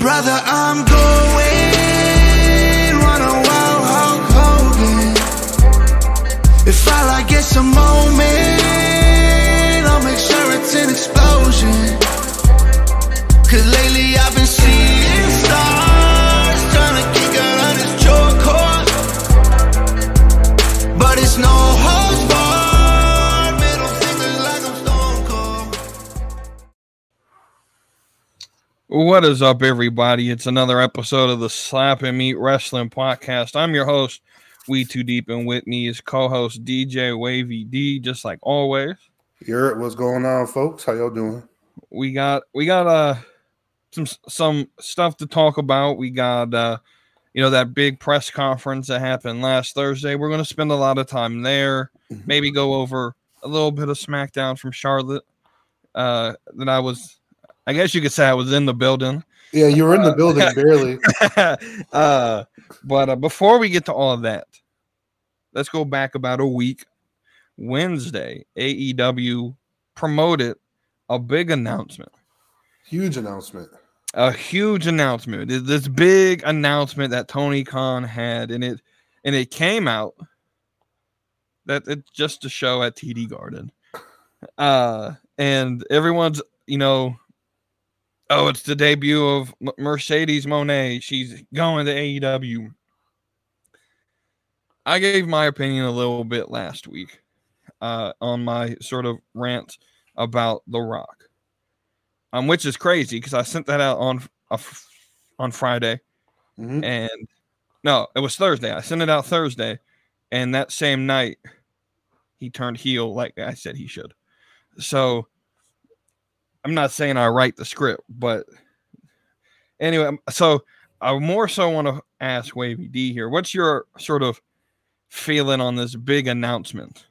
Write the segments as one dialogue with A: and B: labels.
A: Brother, I'm going run a wild Hulk Hogan. If I like it's a moment, I'll make sure it's an explosion. Cause lately I've been
B: What is up, everybody? It's another episode of the Slapping Meat Wrestling Podcast. I'm your host, We Too Deep, and with me is co-host DJ Wavy D. Just like always,
C: You're what's going on, folks? How y'all doing?
B: we got we got uh some some stuff to talk about. We got uh you know that big press conference that happened last Thursday. We're going to spend a lot of time there. Maybe go over a little bit of SmackDown from Charlotte. Uh, that I was, I guess you could say I was in the building.
C: Yeah, you were in the building barely.
B: uh, but uh, before we get to all of that, let's go back about a week. Wednesday, AEW promoted a big announcement.
C: Huge announcement.
B: A huge announcement. This big announcement that Tony Khan had, and it and it came out that it's just a show at TD Garden. Uh, and everyone's, you know, oh, it's the debut of Mercedes Moné. She's going to AEW. I gave my opinion a little bit last week uh, on my sort of rant about The Rock, um, which is crazy because I sent that out on a f on Friday,
C: Mhm.
B: and no, it was Thursday. I sent it out Thursday, and that same night, he turned heel like I said he should. So I'm not saying I write the script, but anyway, um, so I more so want to ask Wavy D here. What's your sort of feeling on this big announcement?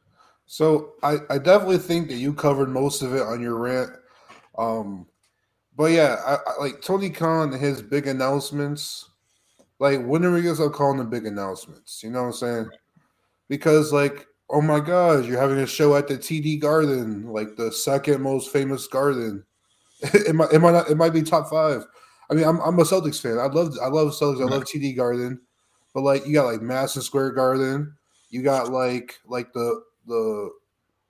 C: So I, I definitely think that you covered most of it on your rant. Um, but yeah, I, I like Tony Khan his big announcements. Like, when are we gonna start calling them big announcements? You know what I'm saying? Because like, oh my gosh, you're having a show at the TD Garden, like the second most famous garden. it might it might not, it might be top five. I mean, I'm I'm a Celtics fan. I love I love Celtics. I love TD Garden, but like you got like Madison Square Garden. You got like like the the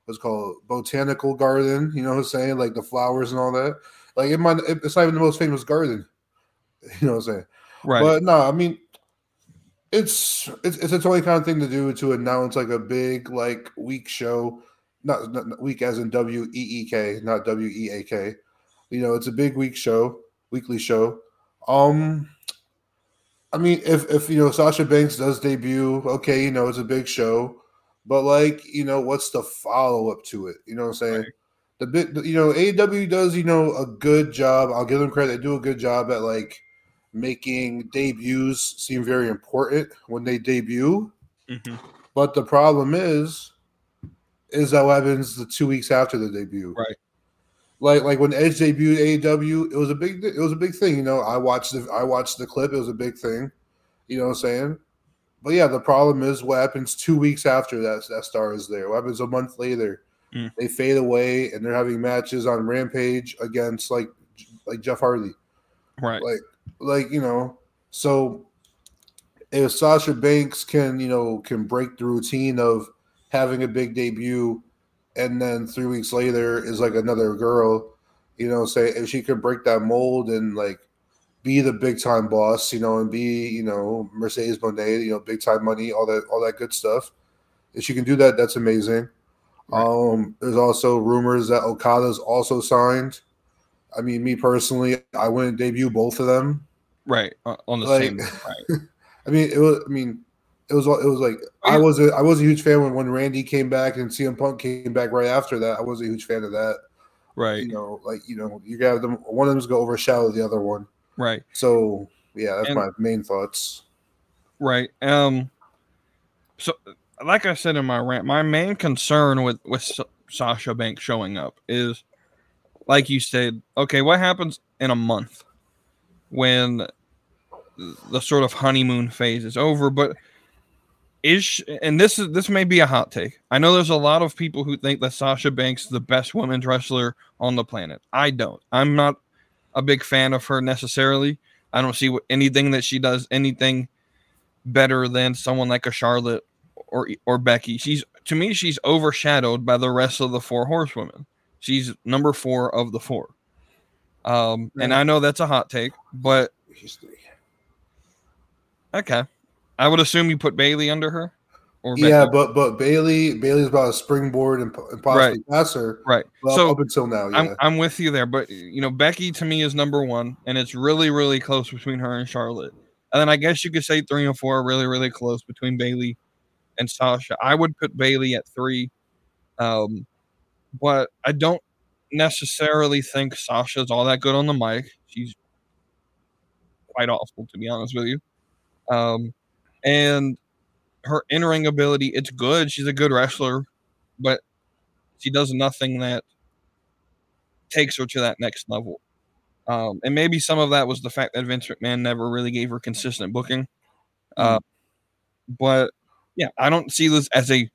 C: what's it called botanical garden. You know what I'm saying? Like the flowers and all that. Like it might it's not even the most famous garden. You know what I'm saying?
B: Right.
C: But no, I mean, it's it's it's a totally kind of thing to do to announce like a big like week show, not, not not week as in W E E K, not W E A K. You know, it's a big week show, weekly show. Um, I mean, if if you know Sasha Banks does debut, okay, you know it's a big show, but like you know, what's the follow up to it? You know what I'm saying?
B: Right.
C: The bit, you know, AEW does you know a good job. I'll give them credit; they do a good job at like making debuts seem very important when they debut.
B: Mhm.
C: But the problem is, is that what happens the two weeks after the debut.
B: Right.
C: Like like when Edge debuted AEW, it was a big it was a big thing. You know, I watched the I watched the clip. It was a big thing. You know what I'm saying? But yeah, the problem is what happens two weeks after that that star is there. What happens a month later?
B: Mm.
C: They fade away and they're having matches on Rampage against like like Jeff Hardy
B: Right.
C: like like you know so if sasha banks can you know can break the routine of having a big debut and then three weeks later is like another girl you know say if she could break that mold and like be the big time boss you know and be you know mercedes moné you know big time money all that all that good stuff if she can do that that's amazing
B: Right.
C: um there's also rumors that okada's also signed I mean, me personally, I wouldn't debut both of them.
B: Right. On the
C: Like-
B: same. Right.
C: I mean, it was. I mean, it was. It was like I was. A, I was a huge fan when, when Randy came back and CM Punk came back right after that. I was a huge fan of that.
B: Right.
C: You know, like you know, you got them. One of them's to overshadow the other one.
B: Right.
C: So yeah, that's
B: And-
C: my main thoughts.
B: Right. Um. So, like I said in my rant, my main concern with with Sasha Banks showing up is, like you said, okay, what happens in a month when the sort of honeymoon phase is over? But is and this is this may be a hot take. I know there's a lot of people who think that Sasha Banks is the best women's wrestler on the planet. I don't. I'm not a big fan of her necessarily, I don't see what, anything that she does anything better than someone like a Charlotte or or Becky. She's to me she's overshadowed by the rest of the four horsewomen. She's number four of the four. Um, and I know that's a hot take, but okay. I would assume you put Bayley under her. Or
C: Yeah, but but Bayley Bayley's about a springboard and, and possibly pass her.
B: right.
C: Well,
B: so
C: up until now, yeah.
B: I'm I'm with you there, but you know Becky to me is number one, and it's really really close between her and Charlotte. And then I guess you could say three and four are really really close between Bayley and Sasha. I would put Bayley at three, um, but I don't necessarily think Sasha's all that good on the mic. She's quite awful to be honest with you, um, and her in ring ability it's good. She's a good wrestler, but she does nothing that takes her to that next level. Um, and maybe some of that was the fact that Vince McMahon never really gave her consistent booking. Uh, but yeah, I don't see this as a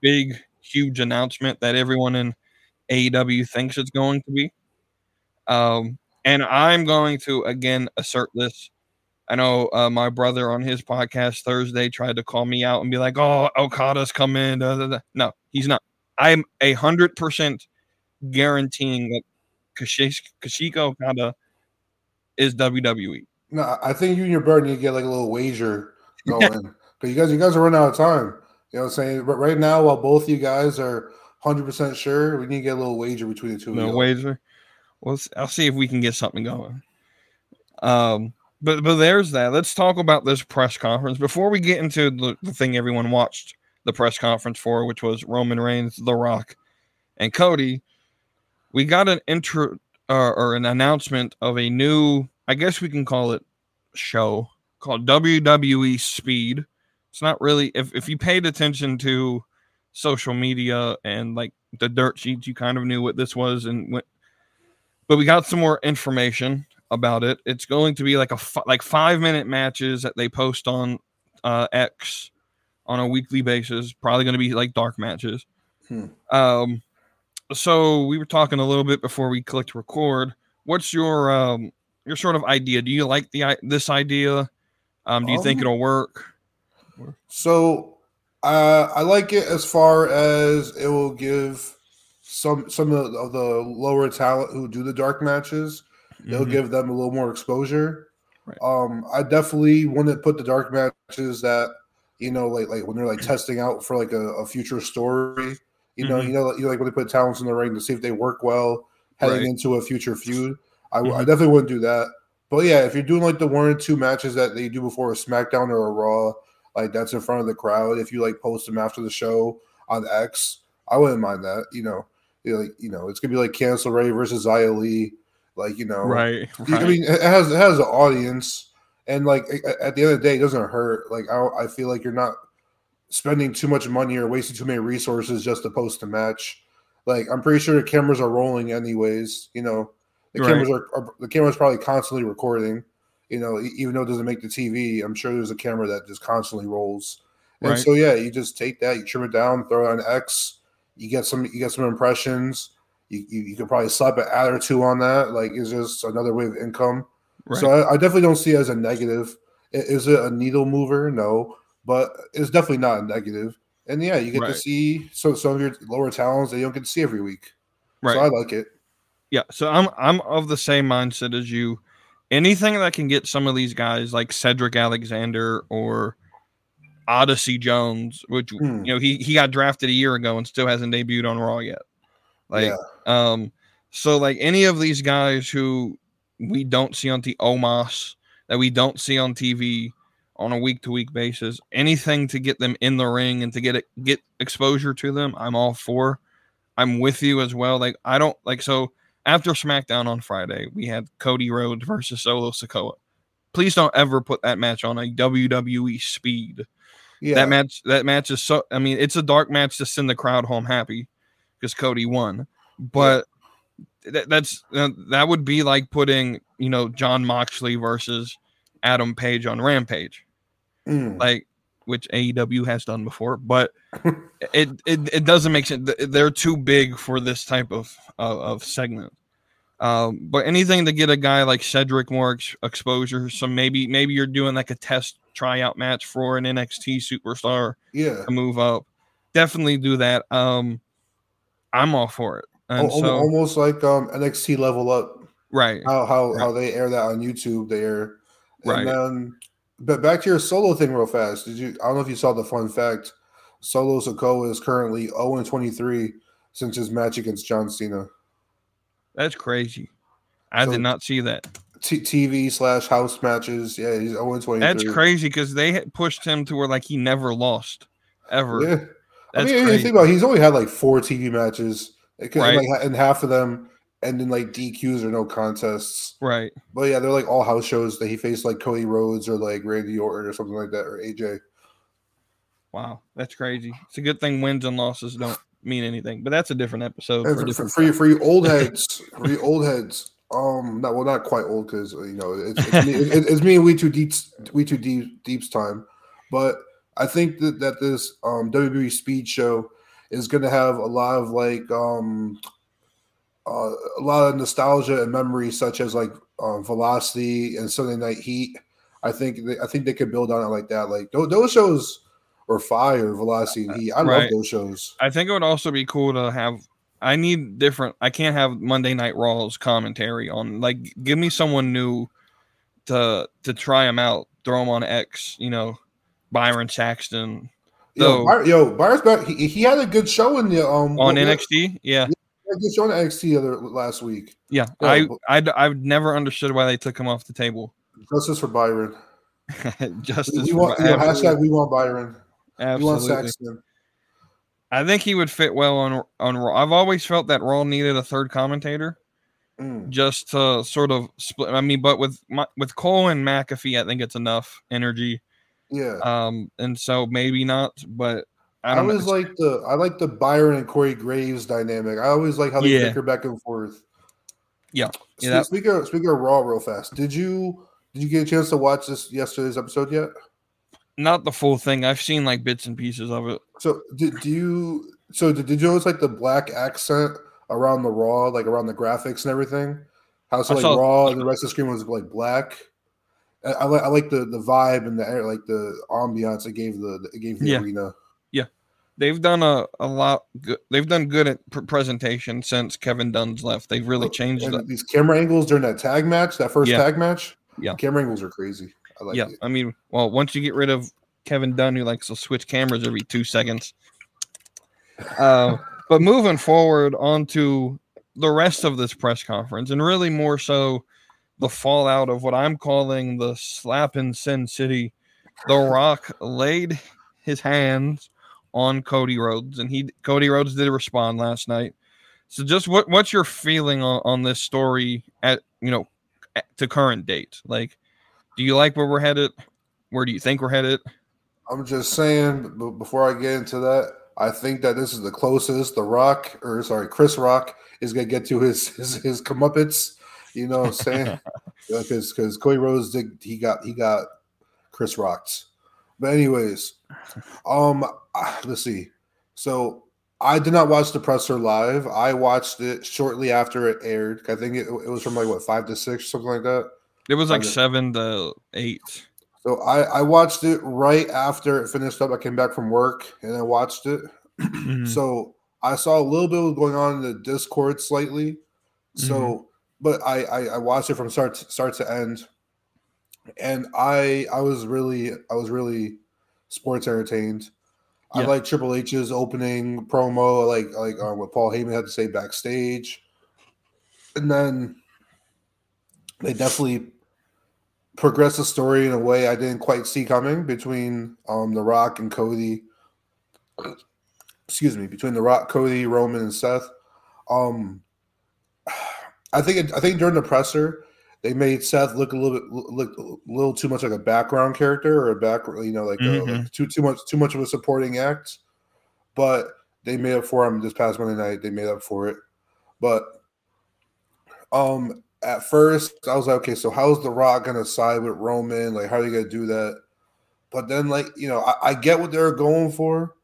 B: big, huge announcement that everyone in AEW thinks it's going to be. Um, and I'm going to again assert this. I know uh, my brother on his podcast Thursday tried to call me out and be like, "Oh, Okada's coming." Da, da, da. No, he's not. I'm a hundred percent guaranteeing that Kashi- Kashika Okada is. WWE.
C: no, I- think you and your brother need to get like a little wager going. Because you guys you guys are running out of time. You know what I'm saying? But right now, while both of you guys are 100 percent sure, we need to get a little wager between the two
B: No
C: of you.
B: No wager. Well, I'll see if we can get something going. Um, but but there's that. Let's talk about this press conference before we get into the, the thing everyone watched the press conference for, which was Roman Reigns, The Rock, and Cody. We got an intro uh, or an announcement of a new, I guess we can call it show called WWE Speed. It's not really if if you paid attention to social media and like the dirt sheets, you kind of knew what this was and went. But we got some more information about it. It's going to be like a like five minute matches that they post on uh, X on a weekly basis. Probably going to be like dark matches.
C: Hmm.
B: Um, so we were talking a little bit before we clicked record. What's your um your sort of idea? Do you like the this idea? Um, do you think
C: Um,
B: it'll work?
C: So uh, I like it as far as it will give some some of the, of the lower talent who do the dark matches. It'll
B: Mhm.
C: give them a little more exposure.
B: Right.
C: Um, I definitely wouldn't put the dark matches that you know, like like when they're like testing out for like a, a future story. You know,
B: Mhm.
C: you know, like- you know, like when they put talents in the ring to see if they work well heading
B: Right.
C: into a future feud. I, w- I.
B: I
C: definitely wouldn't do that. But yeah, if you're doing like the one or two matches that they do before a SmackDown or a Raw, like that's in front of the crowd. If you like post them after the show on X, I wouldn't mind that. You know, you know, like you know, it's gonna be like Candice LeRae versus Xia Li. Like you know,
B: right,
C: I mean, it has it has an audience, and like at the end of the day, it doesn't hurt. Like I, I feel like you're not spending too much money or wasting too many resources just to post a match. Like I'm pretty sure the cameras are rolling anyways. You know, the
B: Right.
C: cameras are, are the cameras probably constantly recording. You know, even though it doesn't make the TV, I'm sure there's a camera that just constantly rolls. And
B: Right.
C: so yeah, you just take that, you trim it down, throw it on X. You get some, you get some impressions. You, you, you could probably slap an ad or two on that. Like it's just another way of income.
B: right.
C: So I, I definitely don't see it as a negative. Is it a needle mover? No, but it's definitely not a negative. And yeah, you get to see so some of your lower talents that you don't get to see every week.
B: right.
C: So I like it.
B: Yeah, so I'm I'm of the same mindset as you. Anything that can get some of these guys like Cedric Alexander or Odyssey Jones, which
C: Hmm.
B: you know he he got drafted a year ago and still hasn't debuted on Raw yet. Like
C: yeah,
B: um so like any of these guys who we don't see on the Omos that we don't see on TV on a week to week basis, anything to get them in the ring and to get it get exposure to them, I'm all for. I'm with you as well. Like I don't like so after SmackDown on Friday, we had Cody Rhodes versus Solo Sikoa. Please don't ever put that match on a WWE speed.
C: yeah.
B: That match that match is so I mean, it's a dark match to send the crowd home happy because Cody won. But that, that's uh, that would be like putting, you know, Jon Moxley versus Adam Page on Rampage.
C: Mm.
B: Like which AEW has done before, but it, it it doesn't make sense. They're too big for this type of of, of segment. Um, but anything to get a guy like Cedric more ex- exposure. So maybe maybe you're doing like a test tryout match for an NXT superstar
C: Yeah,
B: to move up. Definitely do that. Um, I'm all for it. And so
C: almost like um NXT Level Up.
B: right,
C: How how
B: Right.
C: how they air that on YouTube there. And
B: Right.
C: then, but back to your solo thing real fast. Did you? I don't know if you saw the fun fact. Solo Sikoa is currently 0 and 23 since his match against John Cena.
B: that's crazy. I
C: So-
B: did not see that.
C: T- TV slash house matches. Yeah, he's 0 and 23.
B: That's crazy because they pushed him to where like he never lost ever.
C: Yeah. I
B: That's
C: mean, you
B: crazy.
C: think about it, he's only had like four TV matches,
B: Right.
C: like, and half of them ended like DQs or no contests.
B: right.
C: But yeah, they're like all house shows that he faced like Cody Rhodes or like Randy Orton or something like that or AJ.
B: Wow, that's crazy. It's a good thing wins and losses don't mean anything, but that's a different episode.
C: And
B: for a
C: for, for,
B: different
C: for you, for you old heads, for you old heads, um, not well, not quite old because you know it's, it's, me, it- it's me and we too deep, we too deep, deep's time, but I think that that this um WWE Speed Show is going to have a lot of like um uh, a lot of nostalgia and memories, such as like um, Velocity and Sunday Night Heat. I think they, I think they could build on it like that. Like those, those shows were fire, Velocity and Heat. I love those shows.
B: I think it would also be cool to have. I need different. I can't have Monday Night Raw's commentary on. Like, give me someone new to to try them out. Throw them on X. You know, Byron Saxton
C: Yo,
B: So-
C: Byron, yo, Byron's back. He, he had a good show in the um
B: on NXT. Yeah,
C: he had a good show on NXT the other last week.
B: yeah.
C: Yeah,
B: I
C: but-
B: I'd, I've never understood why they took him off the table.
C: Justice for Byron.
B: Justice.
C: We
B: for
C: want
B: By-
C: you know, hashtag we want Byron. We want
B: absolutely.
C: Saxton.
B: I think he would fit well on on Raw. I've always felt that Raw needed a third commentator.
C: Mm.
B: just to sort of split. I mean, but with my, with Cole and McAfee, I think it's enough energy.
C: Yeah.
B: Um, and so maybe not, but I
C: I, always
B: know.
C: like the I like the Byron and Corey Graves dynamic. I always like how they
B: Yeah.
C: bicker back and forth.
B: Yeah. Yeah, that-
C: Speaking of, speaking of Raw, real fast, did you did you get a chance to watch this yesterday's episode yet?
B: not the full thing. I've seen like bits and pieces of it.
C: So did do you so did, did you notice like the black accent around the Raw, like around the graphics and everything? How so like
B: saw-
C: Raw and the rest of the screen was like black. I, I like the the vibe and the air, like the ambiance it gave the it gave the
B: Yeah.
C: arena.
B: They've done a, a lot. Good. They've done good at pr- presentation since Kevin Dunn's left. They've really changed
C: And these camera angles during that tag match, that first
B: Yeah.
C: tag match.
B: Yeah.
C: camera angles are crazy. I like
B: yeah,
C: it.
B: I mean, well, once you get rid of Kevin Dunn, who likes to switch cameras every two seconds. Uh, but moving forward onto the rest of this press conference, and really more so the fallout of what I'm calling the slap in Sin City. The Rock laid his hands on Cody Rhodes, and he Cody Rhodes did respond last night. So, just what what's your feeling on, on this story at you know at, to current date? Like, do you like where we're headed? Where do you think we're headed?
C: I'm just saying. Before I get into that, I think that this is the closest The Rock, or sorry, Chris Rock, is gonna get to his his, his comeuppance. You know what I'm saying? Because because Cody Rhodes did he got he got Chris rocked. But anyways, um, ah, let's see. So I did not watch the presser live. I watched it shortly after it aired. I think it, it was from like what five to six, something like that.
B: It was like seven to eight.
C: So I, I watched it right after it finished up. I came back from work and I watched it.
B: Mhm.
C: So I saw a little bit of going on in the Discord slightly. So,
B: Mm-hmm.
C: But I, I I watched it from start to, start to end, and I I was really I was really sports entertained. I like Triple H's opening promo. Like like um, what Paul Heyman had to say backstage, and then they definitely progressed the story in a way I didn't quite see coming between um The Rock and Cody. Excuse me, between The Rock, Cody, Roman, and Seth. Um, I think it, I think during the presser they made Seth look a little bit look a little too much like a background character or a back you know like, a,
B: Mhm.
C: like too too much too much of a supporting act. But they made up for him this past Monday night. They made up for it. But um at first I was like, okay, so how's The Rock gonna side with Roman? Like, how are they gonna do that? But then, like, you know, I, I get what they're going for,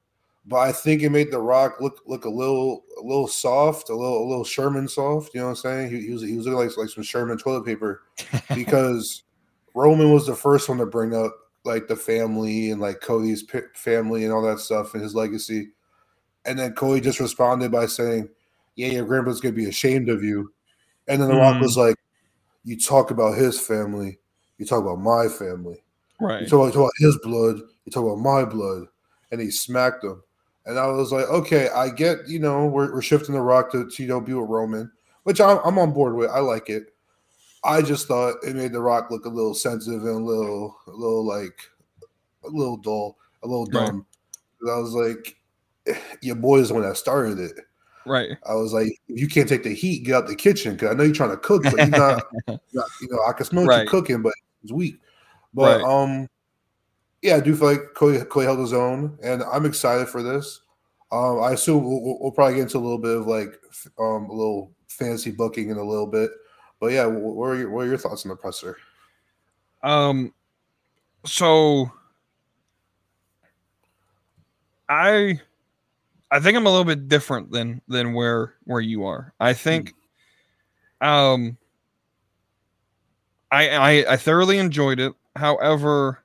C: but I think it made The Rock look look a little a little soft, a little a little Charmin soft. You know what I'm saying? He, he was he was looking like like some Charmin toilet paper because Roman was the first one to bring up like the family and like Cody's p- family and all that stuff and his legacy, and then Cody just responded by saying, "Yeah, your grandpa's gonna be ashamed of you," and then The Rock
B: Mm.
C: was like, "You talk about his family, you talk about my family."
B: Right.
C: You talk, you talk about his blood. You talk about my blood, and he smacked him. And I was like, okay, I get, you know, we're, we're shifting the rock to, to you know be with Roman, which I'm, I'm on board with. I like it. I just thought it made the Rock look a little sensitive and a little, a little like, a little dull, a little
B: Right.
C: dumb. 'Cause I was like, your boy is the one that started it.
B: Right.
C: I was like, if you can't take the heat, get out the kitchen because I know you're trying to cook, but you're not, not- you know, I can smell
B: Right.
C: you cooking, but it's weak. But
B: Right.
C: um, yeah, I do feel like Cody, held his own, and I'm excited for this. Um, I assume we'll, we'll- probably get into a little bit of like um a little fancy booking in a little bit. But yeah, wh- what are your what are your thoughts on the presser?
B: Um, so I, I think I'm a little bit different than than where where you are. I think, um, I I, I thoroughly enjoyed it. However,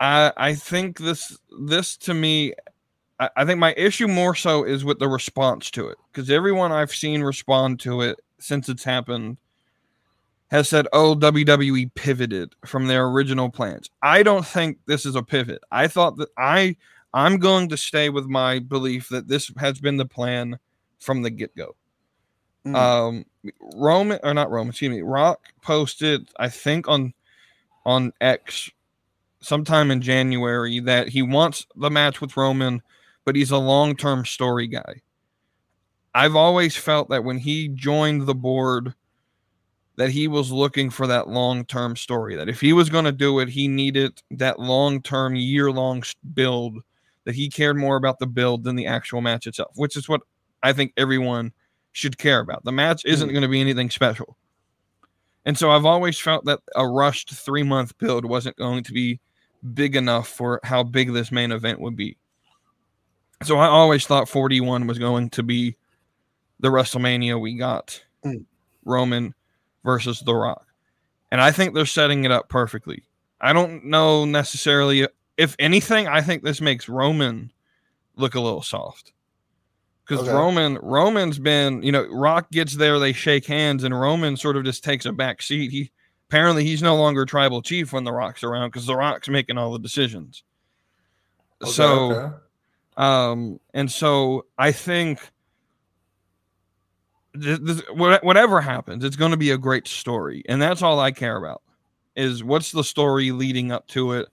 B: I I think this this to me. I I think my issue more so is with the response to it because everyone I've seen respond to it since it's happened has said, "Oh, WWE pivoted from their original plans." I don't think this is a pivot. I thought that I I'm going to stay with my belief that this has been the plan from the get go.
C: Mm.
B: Um, Roman or not Roman, excuse me. Rock posted, I think on on X sometime in January that he wants the match with Roman, but he's a long term story guy. I've always felt that when he joined the board, that he was looking for that long term story. That if he was going to do it, he needed that long term, year long build. That he cared more about the build than the actual match itself, which is what I think everyone should care about. The match isn't
C: Mm.
B: going to be anything special. And so I've always felt that a rushed three month build wasn't going to be big enough for how big this main event would be. So I always thought 41 was going to be the WrestleMania we got
C: Mm.
B: Roman versus The Rock. And I think they're setting it up perfectly. I don't know necessarily if anything, I think this makes Roman look a little soft. Because
C: Okay.
B: Roman, Roman's been, you know, Rock gets there, they shake hands, and Roman sort of just takes a back seat. He apparently he's no longer tribal chief when the Rock's around because the Rock's making all the decisions.
C: Okay,
B: so
C: okay.
B: um, and so I think th- th- what- whatever happens, it's going to be a great story, and that's all I care about. Is what's the story leading up to it,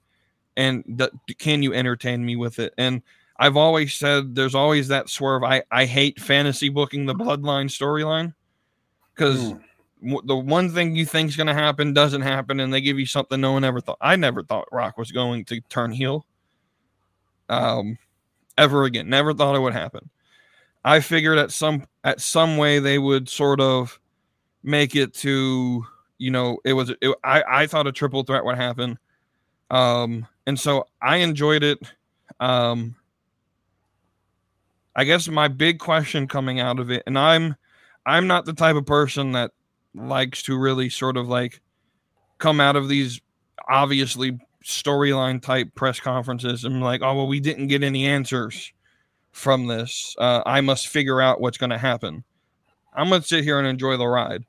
B: and th- can you entertain me with it? And I've always said there's always that swerve. I I hate fantasy booking the bloodline storyline because
C: Mm.
B: The one thing you think is going to happen doesn't happen, and they give you something no one ever thought. I never thought Rock was going to turn heel. Um, ever again. Never thought it would happen. I figured at some at some way they would sort of make it to you know it was it, I I thought a triple threat would happen, um, and so I enjoyed it. Um, I guess my big question coming out of it, and I'm I'm not the type of person that likes to really sort of like come out of these obviously storyline type press conferences and like, oh well, we didn't get any answers from this. Uh, I must figure out what's going to happen. I'm going to sit here and enjoy the ride.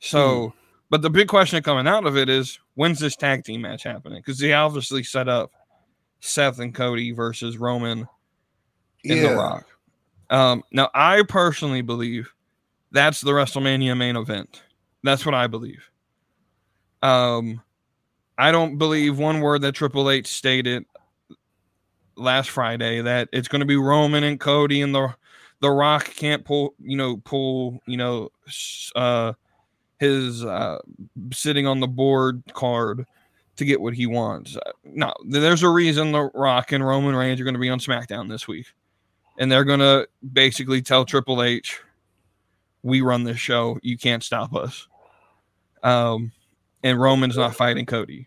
B: So, but the big question coming out of it is when's this tag team match happening? Because they obviously set up Seth and Cody versus Roman and
C: yeah.
B: The Rock. Um, now, I personally believe that's the WrestleMania main event. That's what I believe. Um, I don't believe one word that Triple H stated last Friday that it's going to be Roman and Cody and the the Rock can't pull you know pull you know uh his uh sitting on the board card to get what he wants. Uh, No, there's a reason the Rock and Roman Reigns are going to be on SmackDown this week, and they're going to basically tell Triple H, "We run this show. You can't stop us." Um, and Roman's not fighting Cody.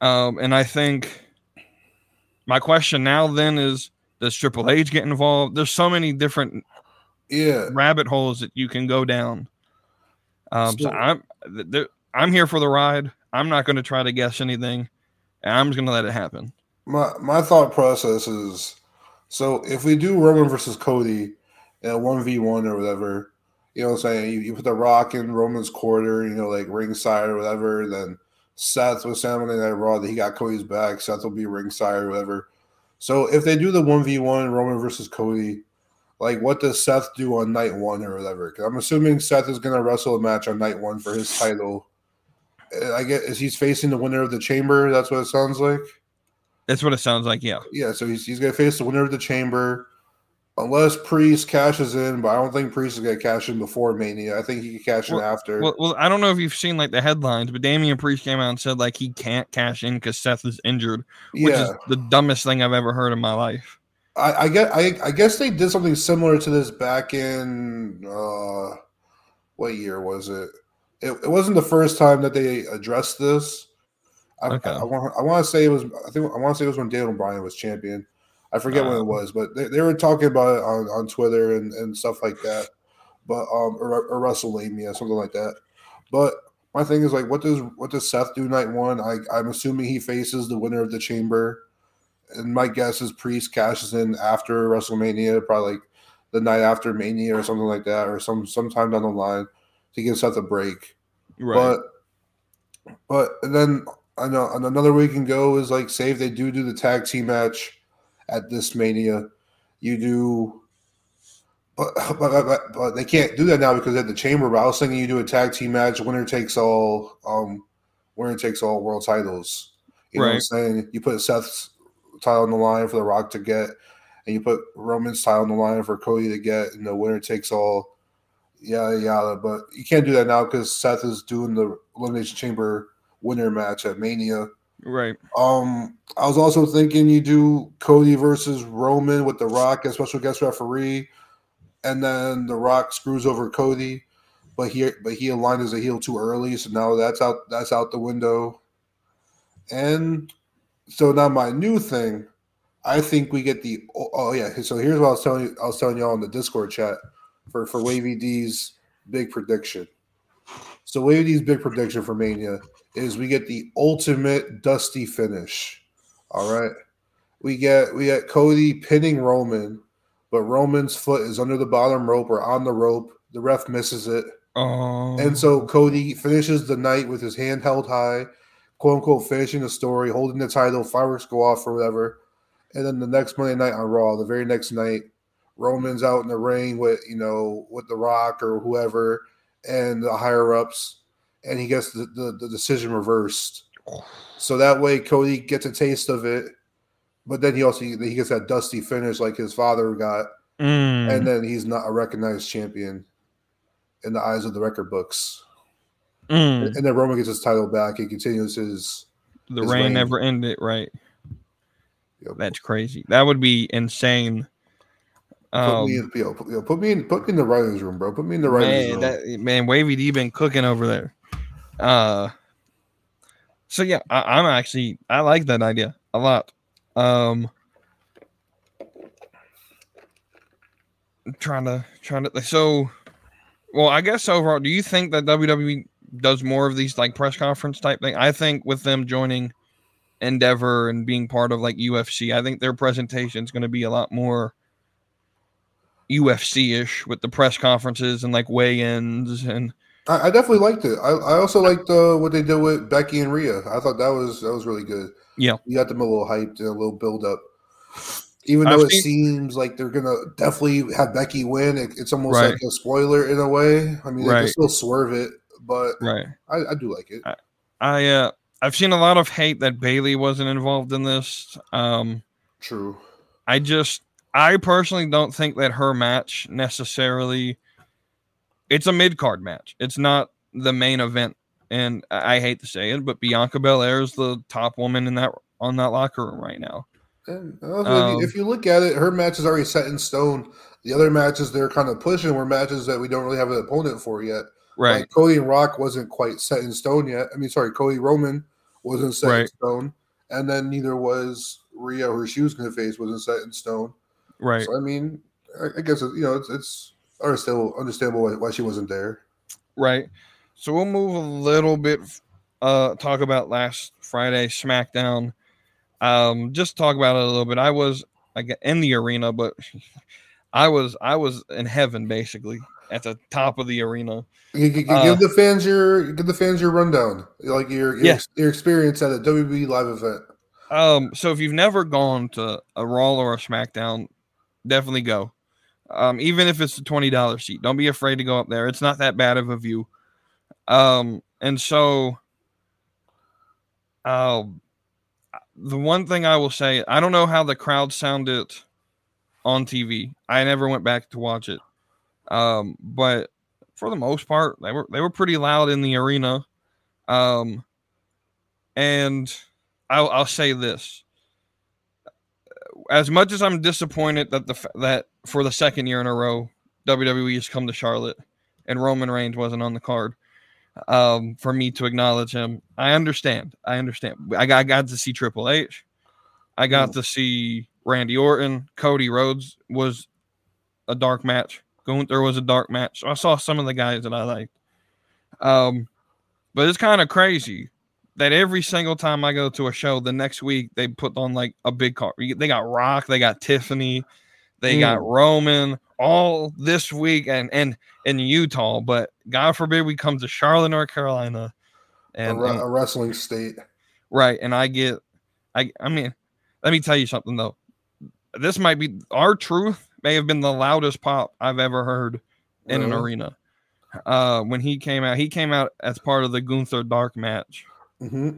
B: Um, and I think My question now then is does Triple H get involved? There's so many different
C: Yeah,
B: rabbit holes that you can go down. Um, so
C: So-
B: I'm I'm here for the ride. I'm not going to try to guess anything. and I'm just going to let it happen.
C: my my thought process is so if we do Roman versus Cody at one v one or whatever, you know what I'm saying? You, you put the rock in Roman's quarter, you know, like ringside or whatever, then Seth was Monday Night Raw that he got Cody's back, Seth will be ringside or whatever. So if they do the one v one Roman versus Cody, like what does Seth do on night one or whatever? 'Cause I'm assuming Seth is gonna wrestle a match on night one for his title. I get is he's facing the winner of the chamber, that's what it sounds like.
B: That's what it sounds like. Yeah.
C: Yeah, so he's, he's going to face the winner of the chamber, unless Priest cashes in. But I don't think Priest is going to cash in before Mania. I think he can cash in after.
B: Well, well, I don't know if you've seen like the headlines, but Damian Priest came out and said like he can't cash in because Seth is injured, which
C: yeah,
B: is the dumbest thing I've ever heard in my life.
C: I, I get. I, I guess they did something similar to this back in uh, what year was it? It, it wasn't the first time that they addressed this. I,
B: Okay.
C: I, want. I want to say it was. I think I want to say it was when Daniel Bryan was champion. I forget when
B: Uh.
C: it was, but they, they were talking about it on, on Twitter and, and stuff like that. But um, or, or WrestleMania, something like that. But my thing is like, what does what does Seth do night one? I, I'm assuming he faces the winner of the Chamber, and my guess is Priest cashes in after WrestleMania, probably like the night after Mania or something like that, or some sometime down the line to give Seth a break.
B: Right.
C: But but and then I know another way you can go is like say if they do do the tag team match at this Mania, you do. But, but, but, but they can't do that now because at the chamber. But I was thinking you do a tag team match, winner takes all, um, winner takes all world titles. You know what I'm saying? You put Seth's title on the line for The Rock to get, and you put Roman's title on the line for Cody to get, and the winner takes all, yada yada. But you can't do that now because Seth is doing the Elimination Chamber winner match at Mania.
B: Right.
C: Um, I was also thinking you do Cody versus Roman with The Rock as special guest referee, and then The Rock screws over Cody, but he but he aligned as a heel too early, so now that's out that's out the window. And so now my new thing, I think we get the oh, oh yeah. So here's what I was telling you. I was telling y'all in the Discord chat for for Wavy D's big prediction. So Wavy D's big prediction for Mania is we get the ultimate dusty finish. All right. We get we get Cody pinning Roman, but Roman's foot is under the bottom rope or on the rope. The ref misses it.
B: Oh.
C: And so Cody finishes the night with his hand held high, quote unquote, finishing the story, holding the title, fireworks go off or whatever. And then the next Monday night on Raw, the very next night, Roman's out in the ring with, you know, with The Rock or whoever and the higher ups, and he gets the, the, the decision reversed. So that way Cody gets a taste of it, but then he also he gets that dusty finish like his father got,
B: Mm.
C: and then he's not a recognized champion in the eyes of the record books.
B: Mm.
C: And then Roman gets his title back. He continues his.
B: the
C: his
B: rain
C: reign.
B: never ended. Right. That's crazy. That would be insane.
C: put
B: Um,
C: me in, put, put me in, put me in the writers' room, bro. Put me in the writers'
B: man,
C: room.
B: that, man, Wavy D been cooking over there. Uh, so yeah, I, I'm actually I like that idea a lot. Um, trying to trying to so, well, I guess overall, do you think that WWE does more of these like press conference type thing? I think with them joining Endeavor and being part of like UFC, I think their presentation is going to be a lot more UFC ish with the press conferences and like weigh-ins and
C: I, I definitely liked it. I, I also liked uh, what they did with Becky and Rhea. I thought that was that was really good.
B: Yeah.
C: you got them a little hyped and a little build up. Even
B: I've
C: though it
B: seen-
C: seems like they're gonna definitely have Becky win, it, it's almost
B: Right.
C: like a spoiler in a way. I mean, they can still swerve it, but
B: right.
C: I, I do like it.
B: I uh I've seen a lot of hate that Bayley wasn't involved in this. Um
C: True.
B: I just I personally don't think that her match necessarily it's a mid card match. It's not the main event. And I hate to say it, but Bianca Belair is the top woman in that on that locker room right now.
C: And also,
B: Um,
C: if you look at it, her match is already set in stone. The other matches they're kind of pushing were matches that we don't really have an opponent for yet.
B: Right.
C: Like Cody and Rock wasn't quite set in stone yet. I mean, sorry, Cody Roman wasn't set in stone, and then neither was Rhea she was going to face wasn't set in stone.
B: Right.
C: So I mean, I, I guess you know it's it's understandable understandable why, she wasn't there.
B: Right. So we'll move a little bit. Uh, talk about last Friday SmackDown. Um, just talk about it a little bit. I was like in the arena, but I was I was in heaven basically at the top of the arena.
C: You, you, you
B: Uh,
C: give the fans your give the fans your rundown, like your your,
B: Yeah.
C: your experience at a WWE live event.
B: Um, so if you've never gone to a Raw or a SmackDown, definitely go. Um, even if it's a twenty dollar seat, don't be afraid to go up there. It's not that bad of a view. Um, and so, um, the one thing I will say, I don't know how the crowd sounded on TV. I never went back to watch it. Um, but for the most part, they were they were pretty loud in the arena. Um, and I'll, I'll say this: as much as I'm disappointed that the that for the second year in a row WWE has come to Charlotte and Roman Reigns wasn't on the card, um, for me to acknowledge him, I understand. I understand. I got, I got to see Triple H. I got
C: Mm.
B: to see Randy Orton. Cody Rhodes was a dark match. Gunther was a dark match. So I saw some of the guys that I liked. Um, but it's kind of crazy that every single time I go to a show, the next week they put on like a big card. They got Rock, they got Tiffany, they got Roman all this week and and in Utah. But God forbid we come to Charlotte, North Carolina,
C: A,
B: and,
C: re-
B: and-
C: a wrestling state.
B: right, and I get, I I mean, let me tell you something though. This might be R-Truth may have been the loudest pop I've ever heard in an arena. Uh, when he came out, he came out as part of the Gunther Dark match.
C: hmm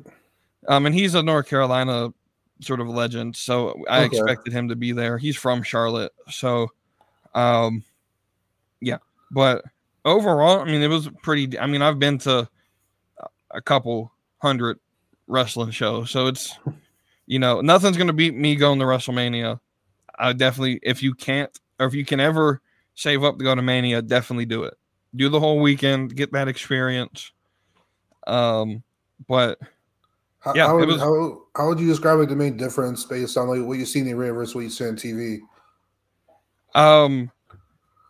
B: Um, and he's a North Carolina sort of legend, so I
C: Okay.
B: expected him to be there. He's from Charlotte, so um, yeah. But overall, I mean, it was pretty. I mean, I've been to a couple hundred wrestling shows, so it's you know nothing's gonna beat me going to WrestleMania. I definitely, if you can't, or if you can ever save up to go to Mania, definitely do it. Do the whole weekend, get that experience. Um, but
C: How,
B: Yeah,
C: how, would,
B: was-
C: how, how would you describe like the main difference based on like what you see in the arena versus what you see on TV?
B: Um,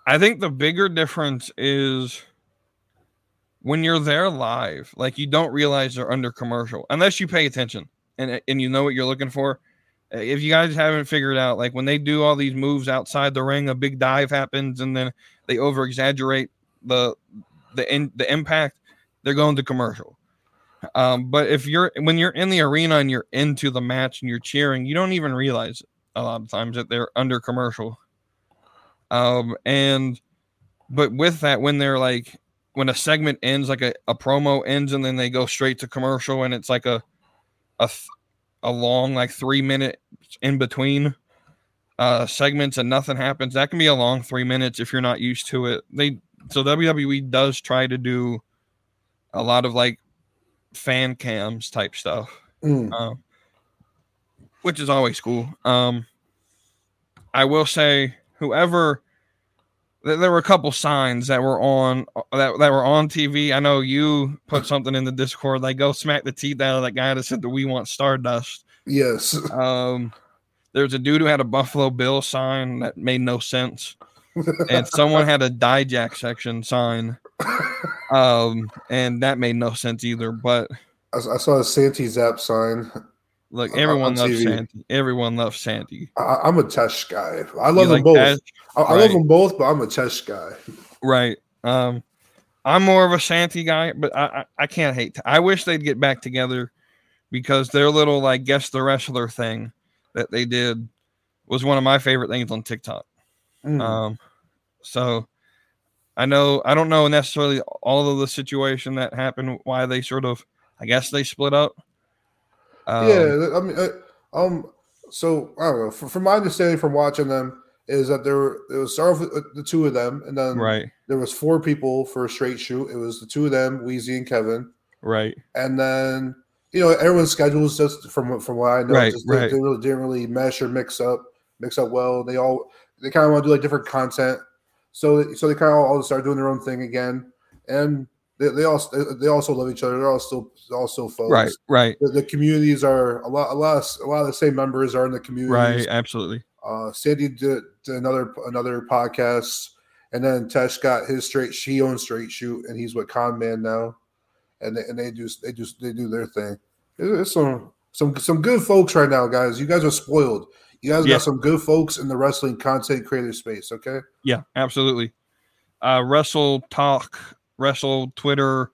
B: I think the bigger difference is when you're there live, like you don't realize they're under commercial unless you pay attention and and you know what you're looking for. If you guys haven't figured out, like when they do all these moves outside the ring, a big dive happens and then they over exaggerate the the in, the impact. They're going to commercial. Um, but if you're when you're in the arena and you're into the match and you're cheering, you don't even realize a lot of times that they're under commercial. Um, and but with that, when they're like when a segment ends, like a, a promo ends, and then they go straight to commercial, and it's like a a a long like three minute in between uh segments, and nothing happens. That can be a long three minutes if you're not used to it. They so WWE does try to do a lot of like fan cams type stuff
C: Mm.
B: um, which is always cool. Um, I will say, whoever th- there were a couple signs that were on that, that were on TV. I know you put something in the Discord like "Go smack the teeth out of that guy that said that we want Stardust."
C: Yes.
B: Um, there's a dude who had a Buffalo Bill sign that made no sense, and someone had a Dijak section sign, um, and that made no sense either. But
C: I, I saw a Santee Zap sign.
B: look, everyone loves
C: TV.
B: Santy. Everyone loves Santy.
C: I, I'm a Tesh guy. I
B: You
C: love them
B: like
C: both.
B: that?
C: I, I
B: Right.
C: love them both, but I'm a Tesh guy.
B: Right. Um, I'm more of a Shanty guy, but I, I, I can't hate. I wish they'd get back together because their little like guess the wrestler thing that they did was one of my favorite things on TikTok.
C: Mm.
B: Um, so I know I don't know necessarily all of the situation that happened, why they sort of, I guess they split up. Um,
C: yeah, I mean, uh, um, so I don't know. From, from my understanding from watching them, is that there were it was started with uh, the two of them, and then
B: Right.
C: there was four people for a straight shoot. It was the two of them, Wheezy and Kevin,
B: Right.
C: and then you know everyone's schedules just from what- from what I know,
B: Right,
C: just they, they really didn't really mesh or mix up mix up well. They all they kind of want to do like different content, so so they kind of all start doing their own thing again, and they, they also they also love each other. They're all still all still folks.
B: Right, right,
C: The, the communities are a lot a lot of, a lot of the same members are in the community.
B: right. Absolutely.
C: Uh, Sandy did, did another another podcast, and then Tesh got his straight. She owns Straight Shoot, and he's with Con Man now, and they, and they do they just they do their thing. It- It's some some some good folks right now, guys. You guys are spoiled. You guys
B: Yeah.
C: got some good folks in the wrestling content creator space. Okay.
B: Yeah, absolutely. Uh, Wrestle Talk, Wrestle Twitter,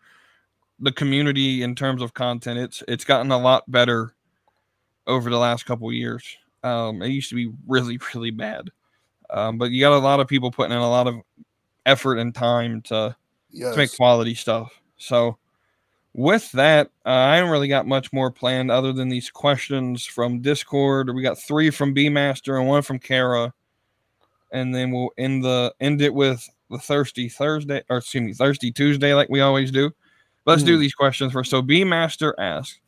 B: the community in terms of content, it's it's gotten a lot better over the last couple years. Um, it used to be really really bad, um, but you got a lot of people putting in a lot of effort and time to
C: Yes.
B: to make quality stuff. So, with that, uh, I haven't really got much more planned other than these questions from Discord. We got three from B Master and one from Kara, and then we'll end the end it with the Thirsty Thursday or excuse me Thirsty Tuesday like we always do. Let's do
C: Hmm.
B: these questions first. So, B Master asks.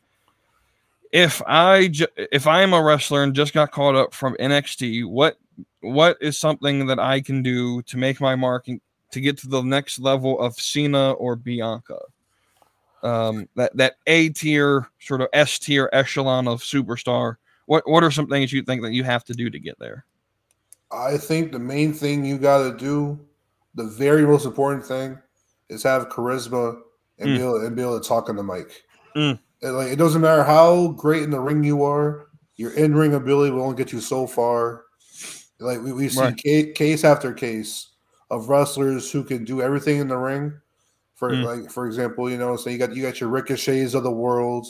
B: If I ju- if I am a wrestler and just got called up from NXT, what what is something that I can do to make my mark and to get to the next level of Cena or Bianca. Um, that that A tier, sort of S tier echelon of superstar. What what are some things you think that you have to do to get there?
C: I think the main thing you got to do, the very most important thing, is have charisma and
B: Mm.
C: be able and be able to talk on the mic.
B: Mm.
C: And, like it doesn't matter how great in the ring you are, your in ring ability will only get you so far. Like we, we've seen
B: Right.
C: ca- case after case of wrestlers who can do everything in the ring. For
B: Mm.
C: like for example, you know, so you got you got your ricochets of the world.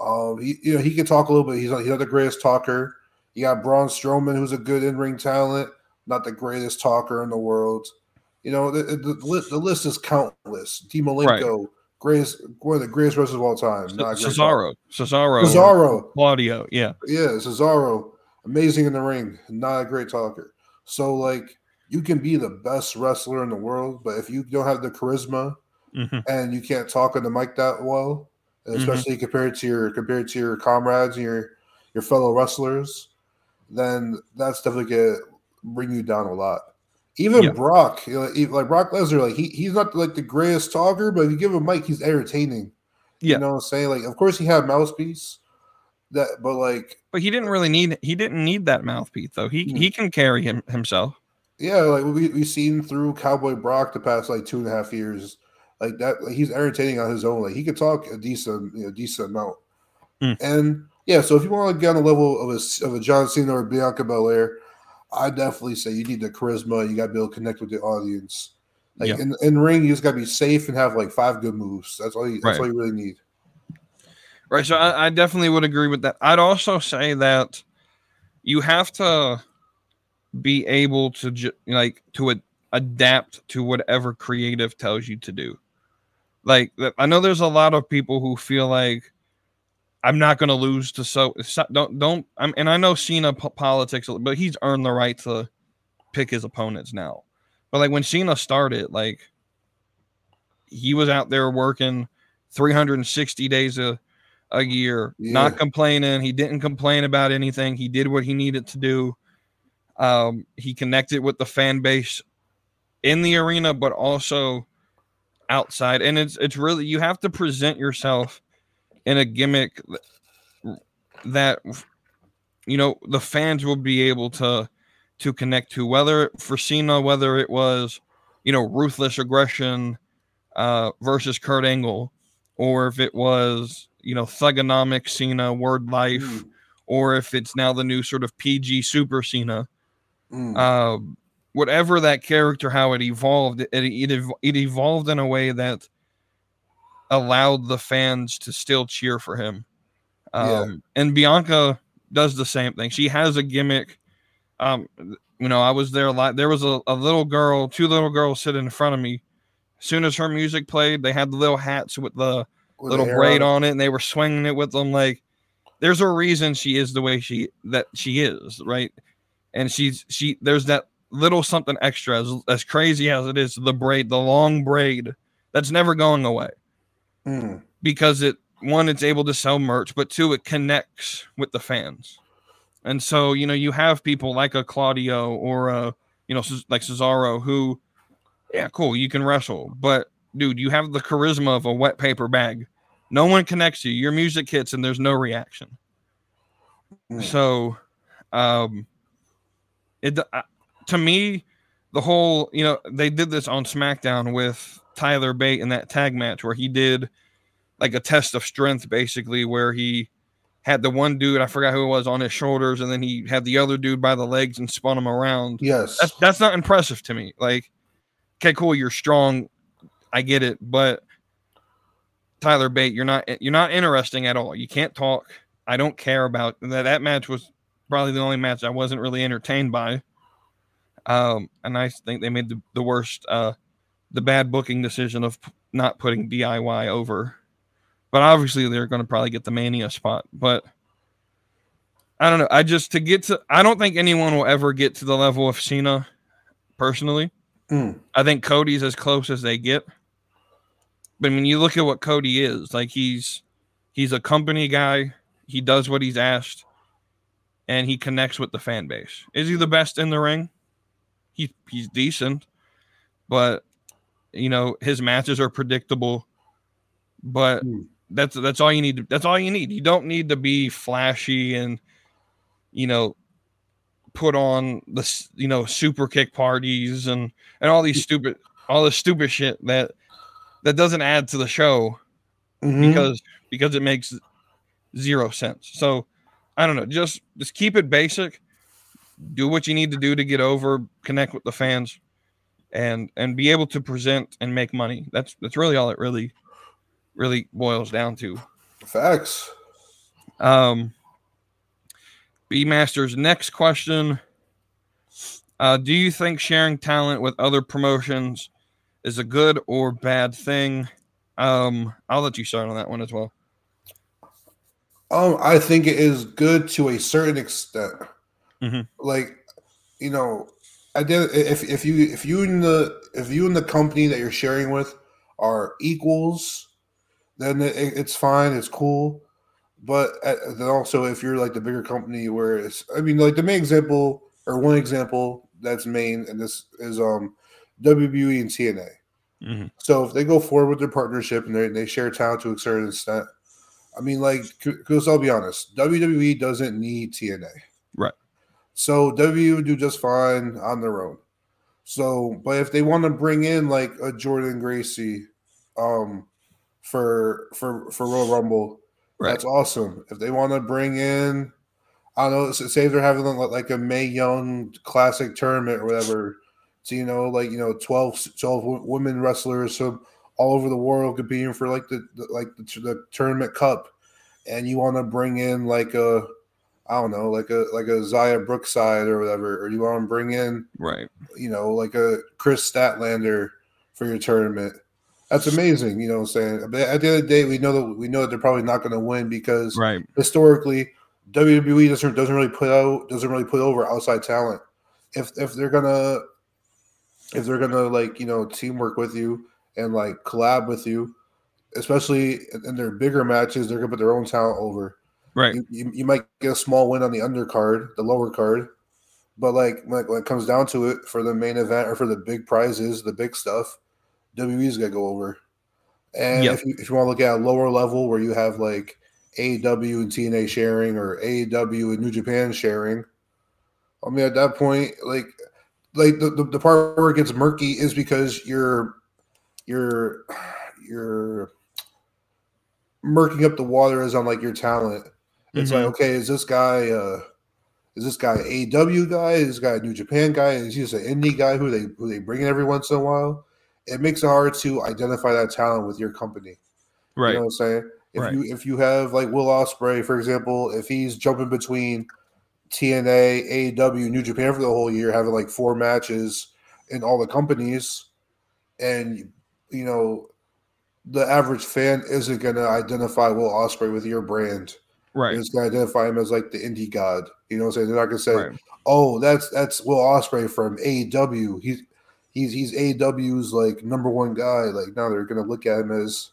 C: Um, he, you know, he can talk a little bit. He's not, he's not the greatest talker. You got Braun Strowman, who's a good in ring talent, not the greatest talker in the world. You know, the, the, the list, the list is countless. T. Malenko, greatest, one of the greatest wrestlers of all time. Not
B: Cesaro, Cesaro.
C: Cesaro,
B: Claudio. Yeah,
C: yeah, Cesaro, amazing in the ring, not a great talker. So, like, you can be the best wrestler in the world, but if you don't have the charisma
B: Mhm.
C: and you can't talk on the mic that well,
B: Mhm.
C: especially compared to your compared to your comrades and your your fellow wrestlers, then that's definitely gonna bring you down a lot. Even. Brock, you know, like Brock Lesnar, like he, he's not like the greatest talker, but if you give him a mic, he's entertaining.
B: Yeah.
C: You know what I'm saying? Like, of course he had mouthpiece, that but like
B: but he didn't really need he didn't need that mouthpiece though. He
C: Mm.
B: he can carry him himself.
C: Yeah, like we we've seen through Cowboy Brock the past like two and a half years, like that. Like he's entertaining on his own. Like he could talk a decent, you know, decent amount.
B: Mm.
C: And yeah, so if you want to get on the level of a of a John Cena or Bianca Belair, I definitely say you need the charisma. You got to be able to connect with the audience. Like
B: Yeah.
C: in, in ring, you just got to be safe and have like five good moves. That's all. You, that's
B: Right.
C: all you really need.
B: Right. So I, I definitely would agree with that. I'd also say that you have to be able to ju- like to ad- adapt to whatever creative tells you to do. Like I know there's a lot of people who feel like I'm not going to lose to so don't don't I'm, and I know Cena po- politics, but he's earned the right to pick his opponents now. But like when Cena started, like he was out there working 360 days a a year, not complaining. He didn't complain about anything. He did what he needed to do. Um, he connected with the fan base in the arena, but also outside. And it's it's really you have to present yourself in a gimmick that you know the fans will be able to to connect to. Whether for Cena, whether it was you know ruthless aggression uh, versus Kurt Angle, or if it was you know thugonomic Cena, word life,
C: Mm,
B: or if it's now the new sort of PG Super Cena.
C: Mm.
B: Um, whatever that character, how it evolved, it, it, it evolved in a way that allowed the fans to still cheer for him. Um,
C: Yeah.
B: And Bianca does the same thing. She has a gimmick. Um, you know, I was there a lot. There was a, a little girl, two little girls sitting in front of me. As soon as her music played, they had the little hats with the
C: With
B: little braid
C: it.
B: on it and they were swinging it with them like there's a reason she is the way she that she is right and she's she there's that little something extra as, as crazy as it is the braid the long braid that's never going away
C: Mm,
B: because it one it's able to sell merch but two it connects with the fans and so you know you have people like a claudio or a you know like cesaro who yeah cool you can wrestle but dude, you have the charisma of a wet paper bag. No one connects you. Your music hits and there's no reaction.
C: Mm.
B: So, um, it uh, to me, the whole you know they did this on SmackDown with Tyler Bate in that tag match where he did like a test of strength, basically, where he had the one dude I forgot who it was on his shoulders, and then he had the other dude by the legs and spun him around.
C: Yes.
B: That's that's not impressive to me. Like, okay, cool, you're strong, I get it, but Tyler Bate, you're not you're not interesting at all. You can't talk. I don't care about that. That match was probably the only match I wasn't really entertained by. Um, and I think they made the, the worst, uh, the bad booking decision of p- not putting DIY over. But obviously, they're going to probably get the Mania spot. But I don't know. I just to get to, I don't think anyone will ever get to the level of Cena. Personally,
C: Mm.
B: I think Cody's as close as they get. But I mean, you look at what Cody is like. He's he's a company guy. He does what he's asked, and he connects with the fan base. Is he the best in the ring? He he's decent, but you know his matches are predictable. But
C: Hmm.
B: that's that's all you need. To, that's all you need. You don't need to be flashy and you know put on the you know super kick parties and and all these stupid all this stupid shit that that doesn't add to the show
C: Mhm.
B: because because it makes zero sense. So I don't know, just just keep it basic. Do what you need to do to get over, connect with the fans, and and be able to present and make money. That's that's really all it really really boils down to.
C: Facts.
B: Um, B Masters next question. Uh, do you think sharing talent with other promotions is a good or bad thing? Um, I'll let you start on that one as well.
C: Um, I think it is good to a certain extent.
B: Mhm.
C: Like, you know, I did if if you if you and the if you and the company that you're sharing with are equals, then it, it's fine, it's cool. But uh, then also, if you're like the bigger company, where it's, I mean, like the main example or one example that's main, and this is um WWE and TNA.
B: Mhm.
C: So if they go forward with their partnership and they they share talent to a certain extent, I mean, like, because I'll be honest, WWE doesn't need TNA.
B: Right.
C: So WWE would do just fine on their own. So, but if they want to bring in like a Jordynne Gracie, um, for for for Royal Rumble,
B: Right.
C: that's awesome. If they want to bring in, I don't know, say they're having like like a May Young Classic tournament or whatever. So you know, like you know, 12, 12 women wrestlers from all over the world competing for like the, the like the, the tournament cup, and you want to bring in like a, I don't know, like a like a Xia Brookside or whatever, or you want to bring in
B: Right.
C: you know, like a Kris Statlander for your tournament. That's amazing, you know what I'm saying? But at the end of the day, we know that we know that they're probably not going to win because
B: Right.
C: historically WWE doesn't doesn't really put out doesn't really put over outside talent. If if they're gonna if they're gonna like you know teamwork with you and like collab with you, especially in their bigger matches, they're gonna put their own talent over.
B: Right.
C: You, you, you might get a small win on the undercard, the lower card, but like when, when it comes down to it, for the main event or for the big prizes, the big stuff, WWE's to go over. And
B: Yep.
C: if you if you want to look at a lower level where you have like AEW and TNA sharing or AEW and New Japan sharing, I mean at that point, like like the, the, the part where it gets murky is because you're you're you're murking up the water as on like your talent. It's
B: Mhm.
C: like, okay, is this guy uh is this guy AW guy? Is this guy a New Japan guy? Is he just an indie guy who they who they bring in every once in a while? It makes it hard to identify that talent with your company.
B: Right.
C: You know what I'm saying? If
B: Right.
C: you if you have like Will Ospreay, for example, if he's jumping between TNA, AEW, New Japan for the whole year, having like four matches in all the companies, and you know, the average fan isn't gonna identify Will Ospreay with your brand.
B: right.
C: They're gonna identify him as like the indie god. You know what I'm saying? They're not gonna say,
B: Right.
C: "Oh, that's that's Will Ospreay from AEW. He's he's he's AEW's like number one guy." Like now they're gonna look at him as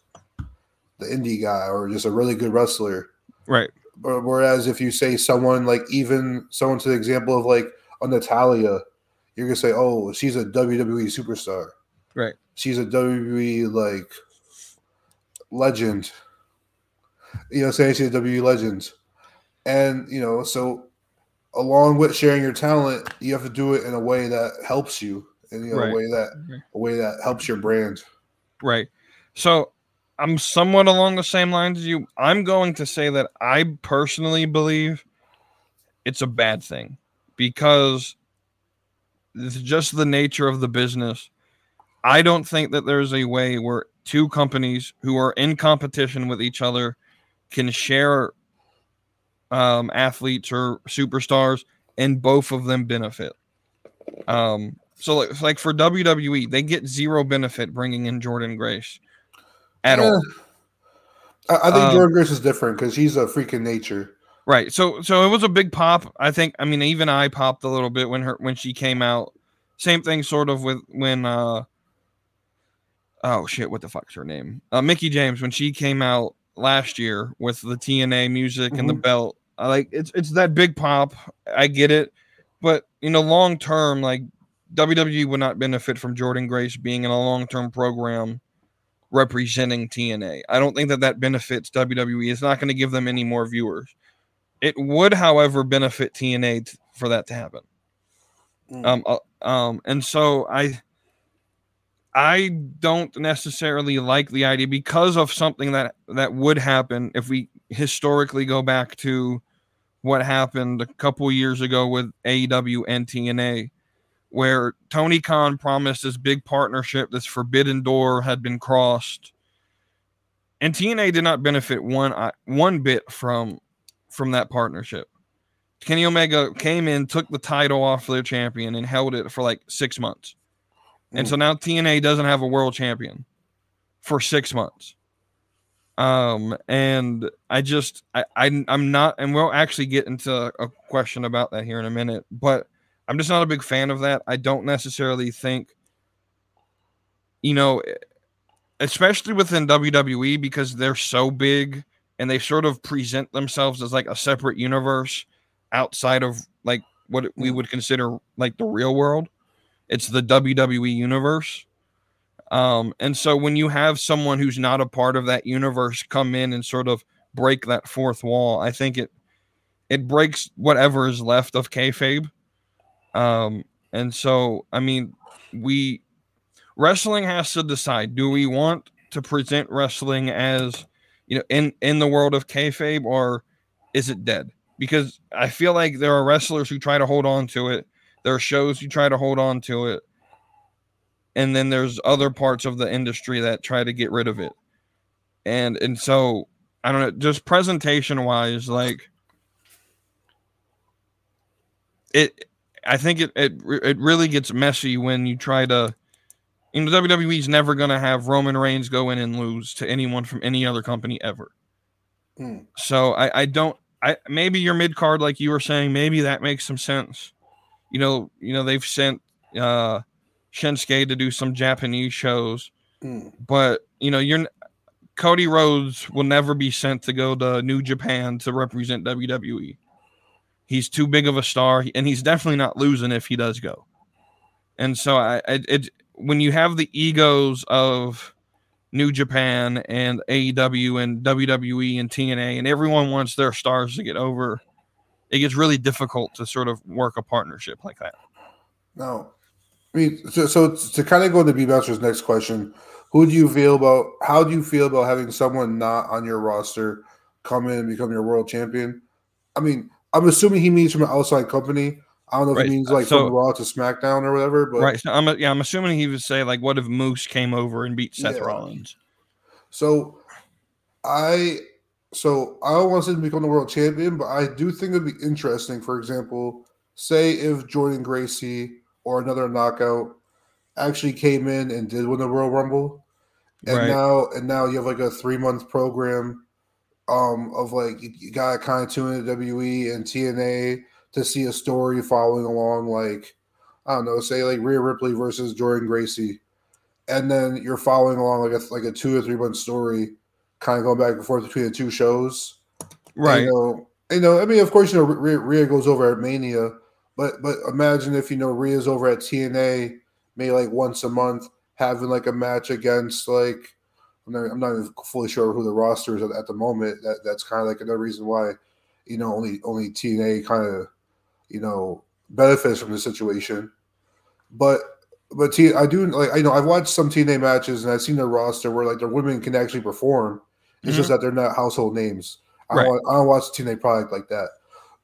C: the indie guy or just a really good wrestler.
B: Right.
C: Whereas if you say someone like even someone to the example of like a Natalya, you're gonna say, "Oh, she's a WWE superstar."
B: Right.
C: She's a WWE like legend. You know, saying she's a WWE legend, and you know, so along with sharing your talent, you have to do it in a way that helps you, and you know,
B: Right.
C: a way that
B: Right.
C: a way that helps your brand.
B: Right. So I'm somewhat along the same lines as you. I'm going to say that I personally believe it's a bad thing because it's just the nature of the business. I don't think that there's a way where two companies who are in competition with each other can share um, athletes or superstars and both of them benefit. Um, so like, like for WWE, they get zero benefit bringing in Jordynne Grace at all.
C: I, I think
B: Um,
C: Jordynne Grace is different because he's a freaking nature.
B: Right. So so it was a big pop. I think I mean even I popped a little bit when her when she came out. Same thing sort of with when uh oh shit, what the fuck's her name? Uh Mickie James when she came out last year with the TNA music and the
C: Mhm.
B: belt. I like it's it's that big pop. I get it. But you know, long term, like WWE would not benefit from Jordynne Grace being in a long term program representing TNA. I don't think that that benefits WWE. It's not going to give them any more viewers. It would, however, benefit TNA t- for that to happen.
C: Mm.
B: Um, uh, um, and so I, I don't necessarily like the idea because of something that that would happen if we historically go back to what happened a couple years ago with AEW and TNA, where Tony Khan promised this big partnership, this forbidden door had been crossed, and TNA did not benefit one i- one bit from from that partnership. Kenny Omega came in, took the title off their champion, and held it for like six months. And so now TNA doesn't have a world champion for six months. Um, and I just I, I I'm not, and we'll actually get into a question about that here in a minute, but I'm just not a big fan of that. I don't necessarily think, you know, especially within WWE because they're so big and they sort of present themselves as like a separate universe outside of like what we would consider like the real world. It's the WWE universe. Um, and so when you have someone who's not a part of that universe come in and sort of break that fourth wall, I think it it breaks whatever is left of kayfabe. Um, and so I mean, we wrestling has to decide: do we want to present wrestling as you know in in the world of kayfabe, or is it dead? Because I feel like there are wrestlers who try to hold on to it. There are shows you try to hold on to it. And then there's other parts of the industry that try to get rid of it. And and so i don't know just presentation wise like it i think it it, it really gets messy when you try to you know wwe's never going to have roman reigns go in and lose to anyone from any other company ever.
C: Mm.
B: so i i don't i maybe your mid card like you were saying maybe that makes some sense you know you know they've sent uh Shinsuke to do some Japanese shows,
C: Mm.
B: but you know, you're Cody Rhodes will never be sent to go to New Japan to represent WWE. He's too big of a star, and he's definitely not losing if he does go. And so, I it, it when you have the egos of New Japan and AEW and WWE and TNA, and everyone wants their stars to get over, it gets really difficult to sort of work a partnership like that.
C: No, I mean, so, so to kind of go into B Master's next question, who do you feel about? How do you feel about having someone not on your roster come in and become your world champion? I mean, I'm assuming he means from an outside company. I don't know if
B: Right,
C: he means like
B: so-
C: from Raw to SmackDown or whatever. But
B: right. So I'm yeah, I'm assuming he would say like, what if Moose came over and beat Seth
C: Yeah.
B: Rollins?
C: So I so I don't want to to become the world champion, but I do think it'd be interesting. For example, say if Jordynne Gracie or another knockout actually came in and did win the Royal Rumble, and
B: Right.
C: now and now you have like a three month program um of like you, gotta kind of tune into WWE and TNA to see a story following along like I don't know, say like Rhea Ripley versus Jordynne Gracie and then you're following along like a like a two or three month story, kind of going back and forth between the two shows.
B: Right.
C: You know, you know. I mean, of course, you know, Rhea, Rhea goes over at Mania, but but imagine if you know Rhea's over at TNA, maybe like once a month, having like a match against like I'm not, I'm not even fully sure who the roster is at, at the moment. That that's kind of like another reason why, you know, only only TNA kind of, you know, benefits from the situation. But but T, I do like I know I've watched some TNA matches and I've seen their roster where like their women can actually perform. It's just mm-hmm. that they're not household names. I,
B: Right.
C: don't, I don't watch TNA product like that.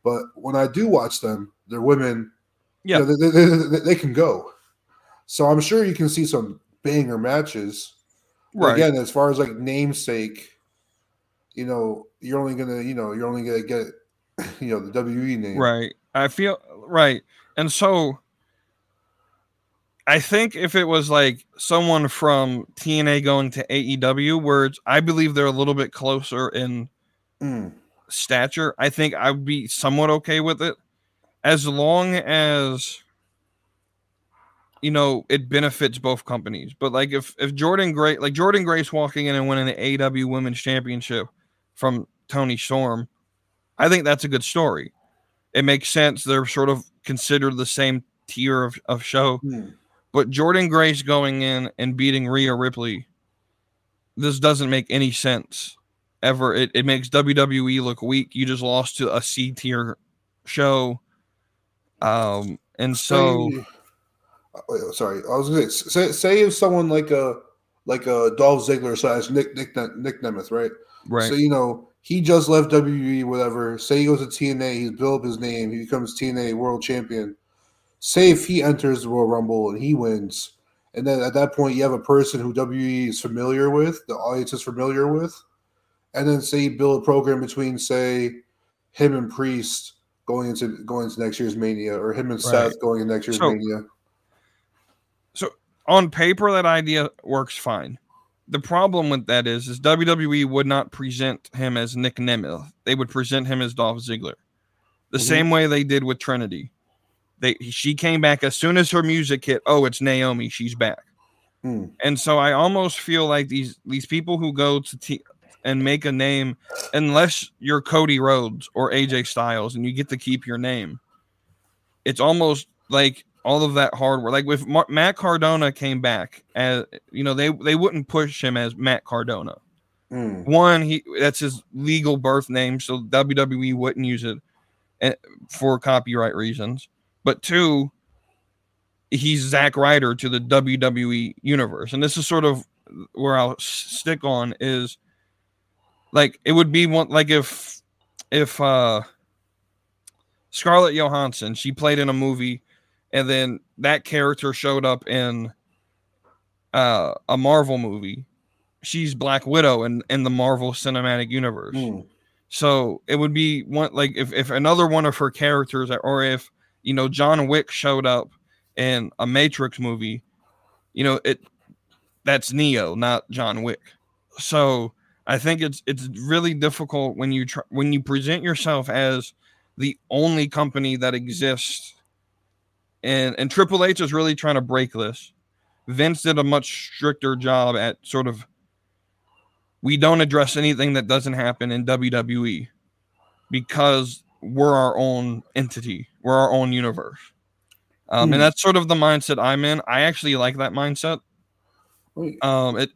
C: But when I do watch them, they're women.
B: Yeah.
C: you know, they, they, they, they can go. So I'm sure you can see some banger matches.
B: Right.
C: Again, as far as like namesake, you know, you're only gonna, you know, you're only gonna get, you know, the WE name.
B: Right. I feel right. And so I think if it was like someone from TNA going to AEW, where it's, I believe they're a little bit closer in
C: Mm.
B: stature, I think I would be somewhat okay with it. As long as you know it benefits both companies. But like if if Jordan Gray like Jordynne Grace walking in and winning the AEW Women's Championship from Toni Storm, I think that's a good story. It makes sense. They're sort of considered the same tier of, of show.
C: Mm.
B: But Jordynne Grace going in and beating Rhea Ripley, this doesn't make any sense ever. It, it makes WWE look weak. You just lost to a C tier show. Um, and so
C: wait, sorry, I was gonna say, say, say if someone like a like a Dolph Ziggler slash Nick Nick Nick Nemeth, right?
B: right,
C: So you know he just left WWE, whatever. Say he goes to TNA, he's built up his name, he becomes TNA World Champion. Say if he enters the Royal Rumble and he wins, and then at that point you have a person who WWE is familiar with, the audience is familiar with, and then say you build a program between say him and Priest going into going into next year's Mania, or him and
B: Right.
C: Seth going into next year's
B: So-
C: Mania.
B: So on paper that idea works fine. The problem with that is, is WWE would not present him as Nick Nemeth. They would present him as Dolph Ziggler, the
C: Mhm.
B: same way they did with Trinity. They she came back as soon as her music hit. Oh, it's Naomi. She's back.
C: Hmm.
B: And so I almost feel like these these people who go to T and make a name, unless you're Cody Rhodes or AJ Styles and you get to keep your name, it's almost like all of that hard work. Like if Mar- Matt Cardona came back, as you know, they they wouldn't push him as Matt Cardona.
C: Hmm.
B: One, he that's his legal birth name, so WWE wouldn't use it eh, for copyright reasons. But two, he's Zack Ryder to the WWE universe, and this is sort of where I'll stick on is like it would be one like if if uh Scarlett Johansson she played in a movie, and then that character showed up in uh a Marvel movie. She's Black Widow in in the Marvel Cinematic Universe.
C: Hmm.
B: So it would be one like if, if another one of her characters, or if you know John Wick showed up in a Matrix movie, you know it that's Neo, not John Wick. So I think it's it's really difficult when you try, when you present yourself as the only company that exists, and and Triple H is really trying to break this. Vince did a much stricter job at sort of we don't address anything that doesn't happen in WWE because we're our own entity, we're our own universe. Um,
C: Hmm.
B: And that's sort of the mindset I'm in. I actually like that mindset. Um, it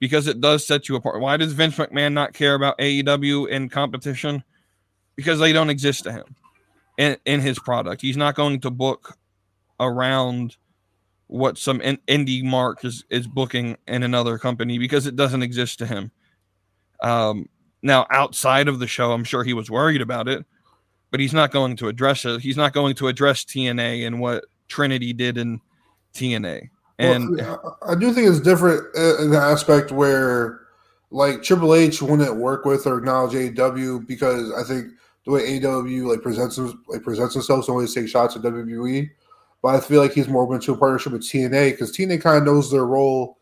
B: because it does set you apart. Why does Vince McMahon not care about AEW in competition? Because they don't exist to him in, in his product. He's not going to book around what some in, indie mark is, is booking in another company because it doesn't exist to him. Um, now, outside of the show, I'm sure he was worried about it, but he's not going to address it. He's not going to address TNA and what Trinity did in TNA. And
C: well, I do think it's different in the aspect where, like Triple H wouldn't work with or acknowledge AEW because I think the way AEW like presents like presents themselves, always take shots at WWE. But I feel like he's more open to a partnership with TNA because TNA kind of knows their role.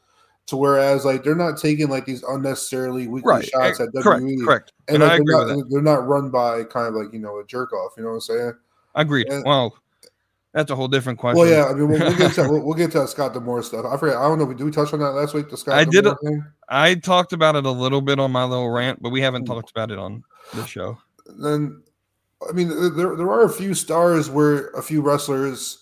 C: To whereas like they're not taking like these unnecessarily weekly
B: right,
C: shots
B: eh,
C: at WWE,
B: correct, correct.
C: and,
B: And
C: like,
B: I
C: they're not. They're not run by kind of like you know a jerk off. You know what I'm saying?
B: Agreed.
C: And-
B: well, that's a whole different question.
C: Well, yeah. I mean, we'll, we'll get to we'll, we'll get to Scott D'Amore stuff. I forget. I don't know. if we Do touch on that last week? The Scott
B: I did a-
C: thing?
B: I talked about it a little bit on my little rant, but we haven't
C: Hmm.
B: talked about it on the show.
C: then I mean, there there are a few stars where a few wrestlers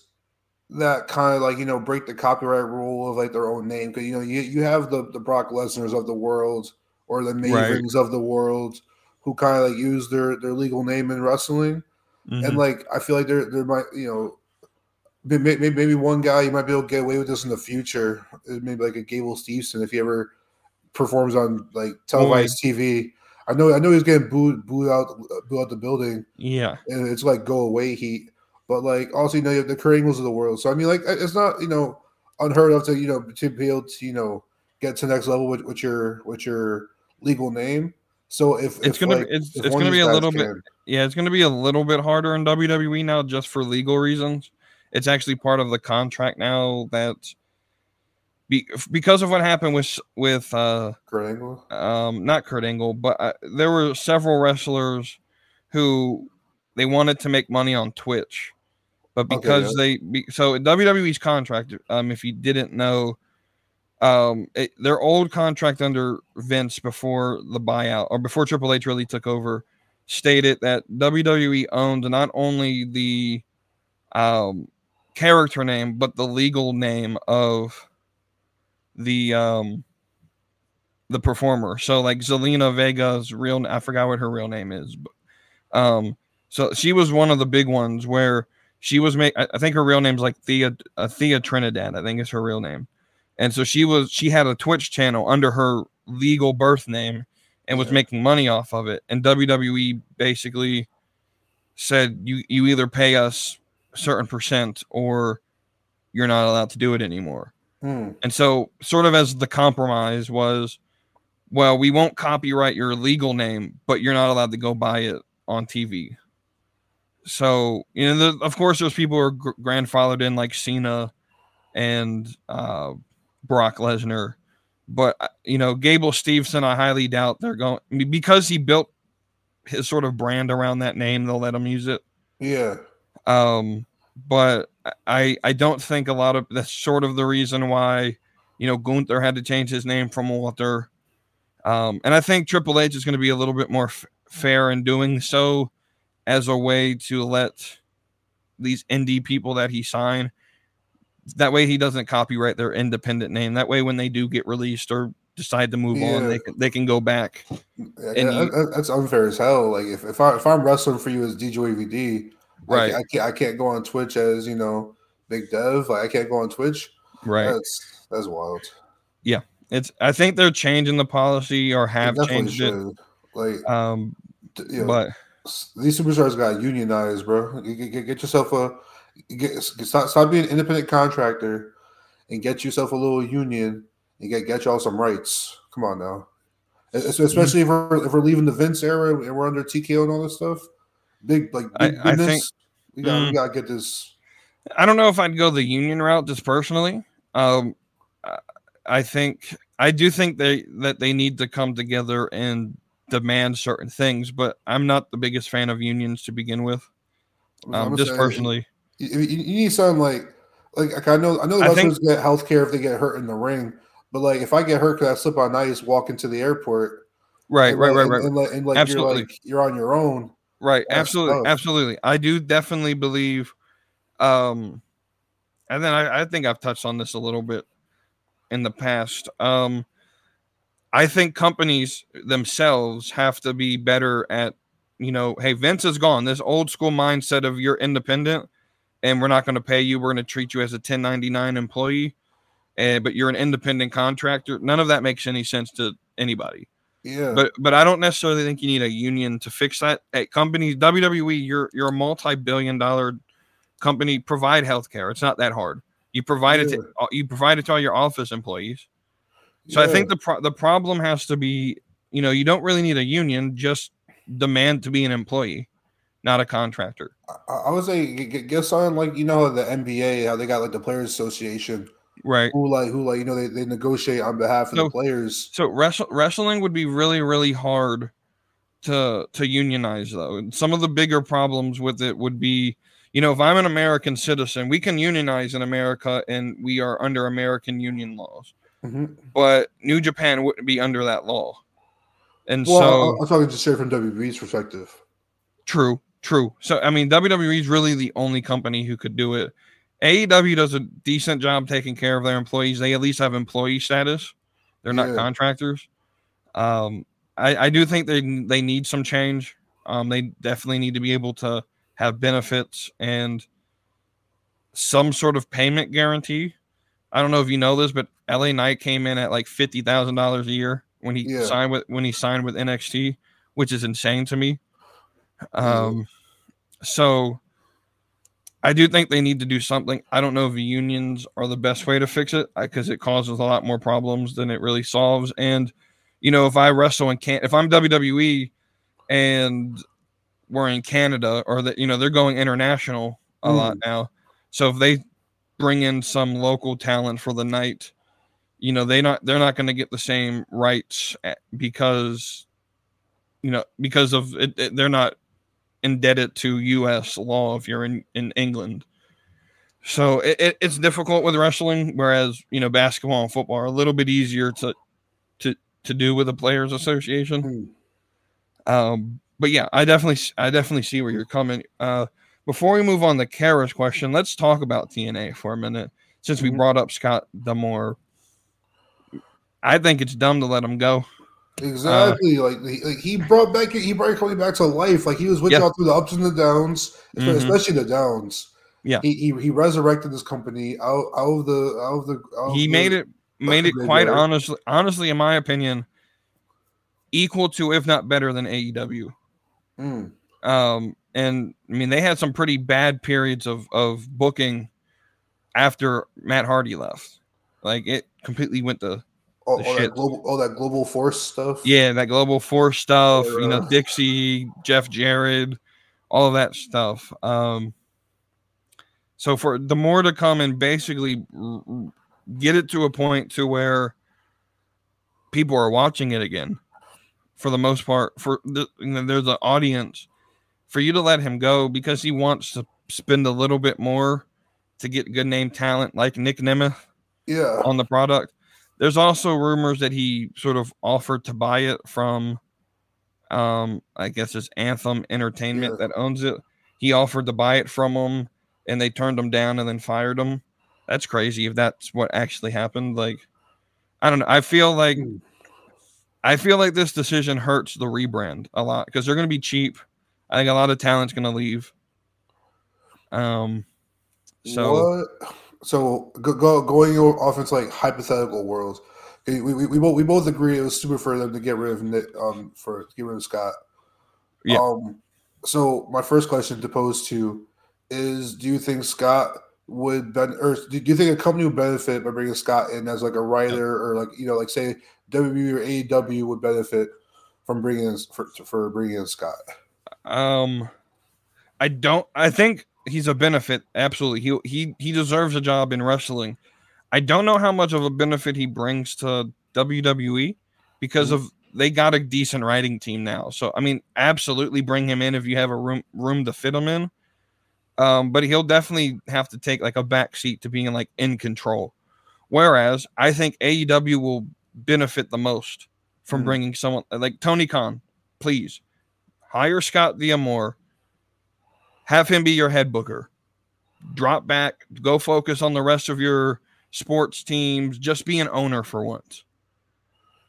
C: that kind of like you know break the copyright rule of like their own name because you know you, you have the the Brock Lesnar's of the world or the Mavens of the world who kind of like use their their legal name in wrestling
B: Mhm.
C: and like I feel like there there might you know maybe, maybe maybe one guy you might be able to get away with this in the future uh, maybe like a Gable Steveson if he ever performs on like televised TV. I know I know he's getting booed booed out booed out the building
B: yeah,
C: and it's like go away heat. But like also you know you have the Kurt Angles of the world. So I mean like it's not you know unheard of to you know to be able to you know get to the next level with, with your with your legal name. So if
B: It's
C: if,
B: gonna-
C: like,
B: it's- it's gonna be a little bit- yeah. It's going to be a little bit harder in WWE now, just for legal reasons. It's actually part of the contract now that be, because of what happened with with uh,
C: Kurt Angle.
B: um, not Kurt Angle, but uh, there were several wrestlers who they wanted to make money on Twitch, but
C: Okay,
B: because they be, so WWE's contract, um, if you didn't know, um, it, their old contract under Vince before the buyout or before Triple H really took over stated that WWE owned not only the um, character name but the legal name of the um the performer. So like Zelina Vega's real I forgot what her real name is. But, um so she was one of the big ones where she was make I I think her real name's like Thea uh, Thea Trinidad, I think is her real name. And so she was she had a Twitch channel under her legal birth name and was
C: Yeah.
B: making money off of it. And WWE basically said you you either pay us a certain percent or you're not allowed to do it anymore.
C: Hmm.
B: And so, sort of as the compromise was, well, we won't copyright your legal name, but you're not allowed to go buy it on TV. So, you know, the, of course, there's people who are gr- grandfathered in like Cena and uh, Brock Lesnar. But, uh, you know, Gable Steveson, I highly doubt they're going I mean, because he built his sort of brand around that name, they'll let him use it.
C: Yeah.
B: Um, but I I don't think a lot of that's sort of the reason why you know Gunther had to change his name from Walter. Um, and I think Triple H is going to be a little bit more f- fair in doing so as a way to let these indie people that he signed that way he doesn't copyright their independent name. That way when they do get released or decide to move on, they can, they can go back.
C: Yeah,
B: you-
C: that's unfair as hell. Like if, if I if I'm wrestling for you as DJVD,
B: Right.
C: I, I can't I can't go on Twitch as you know Big Dev. Like I can't go on Twitch.
B: Right.
C: That's that's wild.
B: Yeah it's I think they're changing the policy or have changed it.
C: Like
B: Um,
C: t- you know,
B: but
C: these superstars got unionized, bro. Get, get, get yourself a get, stop stop being an independent contractor and get yourself a little union and get get y'all some rights. Come on now, Es- especially if we're if we're leaving the Vince era and we're under TKO and all this stuff. Big like
B: I-
C: big
B: I
C: business.
B: think-
C: we got we
B: Mm.
C: gotta get this.
B: I don't know if I'd go the union route just personally. Um, I- I think I do think they that they need to come together and demand certain things, but I'm not the biggest fan of unions to begin with. Um, just personally,
C: you, you- need something like like like I know I know
B: think-
C: wrestlers get health care if they get hurt in the ring, but like if I get hurt because I slip on ice, walk into the airport,
B: right, right,
C: like-
B: right,
C: and,
B: right,
C: and, like- and, like
B: Absolutely.
C: you're like you're on your own.
B: right. Absolutely, absolutely. I do definitely believe. Um, and then I, I think I've touched on this a little bit in the past. Um, I think companies themselves have to be better at, you know, hey, Vince is gone. This old school mindset of you're independent and we're not going to pay you. We're going to treat you as a 1099 employee, uh, but you're an independent contractor. None of that makes any sense to anybody.
C: Yeah,
B: But but I don't necessarily think you need a union to fix that. At companies, WWE, you're you're a multi-billion dollar company. Provide healthcare. It's not that hard. You provide it to you provide it to all your office employees. So I think the pro- the problem has to be, you know, you don't really need a union. Just demand to be an employee, not a contractor.
C: I, I would say get, get- get something like you know the NBA how they got like the Players Association
B: Right.
C: who like who like you know they, they negotiate on behalf of
B: So-
C: the players.
B: So wrestle, wrestling would be really really hard to to unionize though. And some of the bigger problems with it would be, you know, if I'm an American citizen, we can unionize in America and we are under American union laws.
C: Mhm.
B: But New Japan wouldn't be under that law. And
C: Well,
B: so
C: I'm talking just say from WWE's perspective.
B: True, true. So I mean, WWE is really the only company who could do it, AEW does a decent job taking care of their employees. They at least have employee status. They're not
C: Yeah.
B: contractors. Um, I, I do think they they need some change. Um, they definitely need to be able to have benefits and some sort of payment guarantee. I don't know if you know this, but LA Knight came in at like fifty thousand dollars a year when he
C: Yeah.
B: signed with when he signed with NXT, which is insane to me. Um, so I do think they need to do something. I don't know if unions are the best way to fix it because it causes a lot more problems than it really solves. And you know, if I wrestle in can if I'm WWE and we're in Canada or that you know they're going international a lot now, so if they bring in some local talent for the night, you know they not they're not going to get the same rights because you know because of it, it- they're not indebted to U.S. law if you're in in England. So it, it, it's difficult with wrestling, whereas you know basketball and football are a little bit easier to to to do with the players' association.
C: Hmm.
B: Um, but yeah, I definitely I definitely see where you're coming. Uh, before we move on to Kara's question, let's talk about TNA for a minute since we
C: Mhm.
B: brought up Scott D'Amore. I think it's dumb to let him go.
C: Exactly. like, he, like he brought back he brought Cody back to life. Like he was with
B: Yeah.
C: y'all through the ups and the downs, especially the downs.
B: Yeah.
C: He, he he resurrected this company out, out of the out of the out
B: He made it made it quite
C: better.
B: honestly honestly in my opinion equal to if not better than AEW.
C: Mm.
B: Um, and I mean, they had some pretty bad periods of of booking after Matt Hardy left. Like it completely went to
C: all, all that global all that global force stuff.
B: yeah, that global force stuff. You know, Dixie, Jeff Jarrett, all of that stuff. Um, so for D'Amore to come and basically get it to a point to where people are watching it again. For the most part, for the, you know, there's an audience for you to let him go because he wants to spend a little bit more to get good name talent like Nick Nemeth
C: Yeah.
B: on the product. There's also rumors that he sort of offered to buy it from, um, I guess it's Anthem Entertainment
C: Yeah.
B: that owns it. He offered to buy it from them, and they turned him down and then fired him. That's crazy if that's what actually happened. Like, I don't know. I feel like
C: Hmm.
B: I feel like this decision hurts the rebrand a lot because they're going to be cheap. I think a lot of talent's going to leave. Um, so
C: what? So go, go, going off into like hypothetical worlds. We, we, we both we both agree it was stupid for them to get rid of Nick, um for get rid of Scott.
B: Yeah.
C: Um. So my first question to pose to is: Do you think Scott would ben or do you think a company would benefit by bringing Scott in as like a writer or like you know like say WWE or AEW would benefit from bringing in for for bringing in Scott?
B: Um, I don't. I think he's a benefit. Absolutely, he he he deserves a job in wrestling. I don't know how much of a benefit he brings to WWE because
C: Mhm.
B: of they got a decent writing team now. So I mean, absolutely bring him in if you have a room room to fit him in. Um, but he'll definitely have to take like a back seat to being like in control. Whereas I think AEW will benefit the most from
C: Mhm.
B: bringing someone like Tony Khan. Please hire Scott D'Amore, have him be your head booker, drop back, go focus on the rest of your sports teams, just be an owner for once.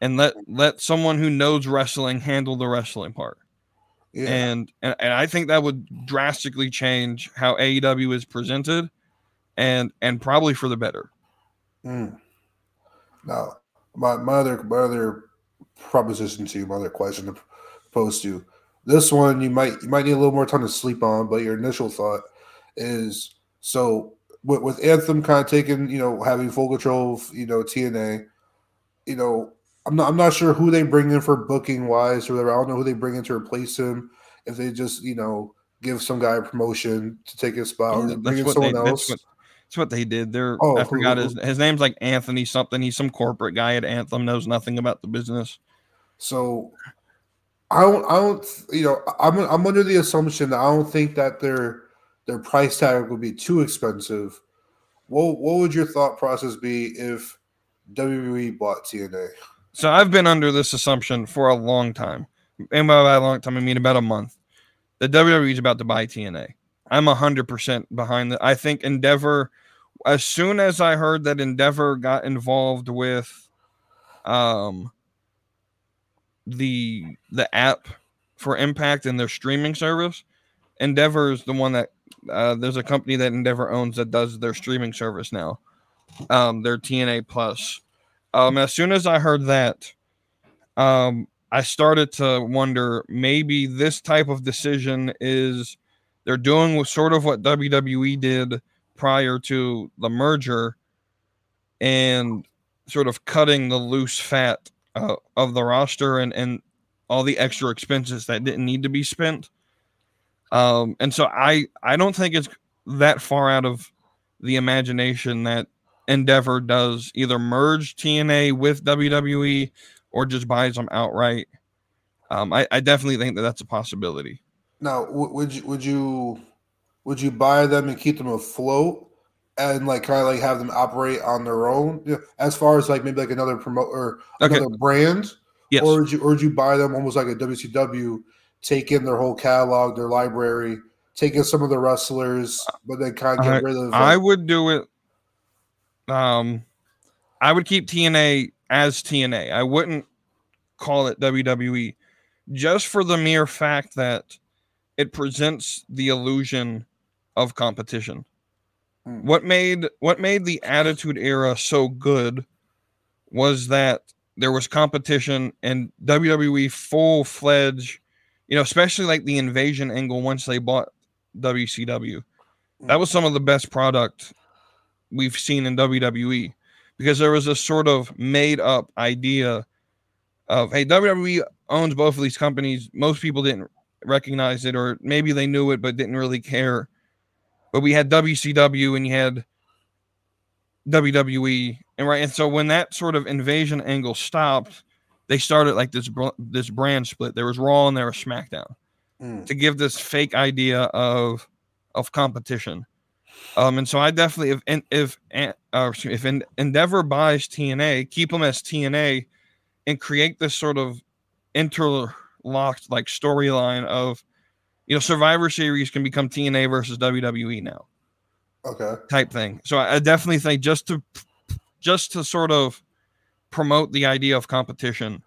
B: And let let someone who knows wrestling handle the wrestling part.
C: Yeah.
B: And, and and I think that would drastically change how AEW is presented and and probably for the better.
C: Mm. Now, my, my other my other proposition to you, my other question to pose to you. This one you might you might need a little more time to sleep on, but your initial thought is so with, with Anthem kind of taking you know having full control of you know TNA, you know I'm not I'm not sure who they bring in for booking wise or whatever. I don't know who they bring in to replace him. If they just you know give some guy a promotion to take his spot, or they bring in someone
B: they,
C: else.
B: that's what that's what they did. They're
C: Oh,
B: I forgot
C: who-
B: his his name's like Anthony something. He's some corporate guy at Anthem, knows nothing about the business.
C: So I don't, I don't, you know, I'm I'm under the assumption that I don't think that their their price tag would be too expensive. What what would your thought process be if WWE bought TNA?
B: So I've been under this assumption for a long time. And by a long time, I mean about a month. That WWE is about to buy TNA. I'm hundred percent behind that. I think Endeavor. As soon as I heard that Endeavor got involved with, um, the the app for Impact and their streaming service, Endeavor is the one that uh, there's a company that Endeavor owns that does their streaming service now, um, their TNA Plus. Um, as soon as I heard that, um, I started to wonder maybe this type of decision is they're doing sort of what WWE did prior to the merger and sort of cutting the loose fat uh, of the roster and, and all the extra expenses that didn't need to be spent. Um, and so I, I don't think it's that far out of the imagination that Endeavor does either merge TNA with WWE or just buys them outright. Um, I, I definitely think that that's a possibility.
C: Now, would you would you would you buy them and keep them afloat, and like kind of like have them operate on their own, you know, as far as like maybe like another promote or
B: Okay.
C: another brand,
B: Yes.
C: or would you or would you buy them almost like a WCW, take in their whole catalog, their library, take in some of the wrestlers, but then kind of get rid of.
B: I
C: like-
B: would do it. Um, I would keep TNA as TNA. I wouldn't call it WWE, just for the mere fact that it presents the illusion of competition.
C: Hmm.
B: What made what made the Attitude Era so good was that there was competition and WWE full fledged, you know, especially like the invasion angle once they bought WCW. That was some of the best product we've seen in WWE because there was a sort of made up idea of hey WWE owns both of these companies. Most people didn't recognize it or maybe they knew it but didn't really care. But we had WCW and you had WWE and right and so when that sort of invasion angle stopped, they started like this this brand split. There was Raw and there was SmackDown
C: Mm.
B: to give this fake idea of of competition. Um, and so I definitely if if and- uh, me, if Endeavor buys TNA, keep them as TNA, and create this sort of interlocked like storyline of, you know, Survivor Series can become TNA versus WWE now
C: okay.
B: type thing. So I, I definitely think just to just to sort of promote the idea of competition,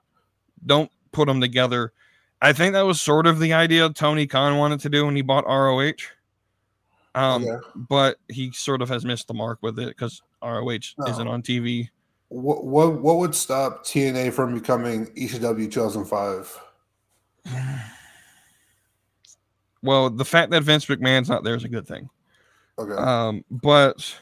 B: don't put them together. I think that was sort of the idea Tony Khan wanted to do when he bought ROH. Um,
C: okay.
B: but he sort of has missed the mark with it because ROH
C: No.
B: isn't on TV.
C: What what what would stop TNA from becoming ECW 2005?
B: Well, the fact that Vince McMahon's not there is a good thing.
C: Okay.
B: Um, but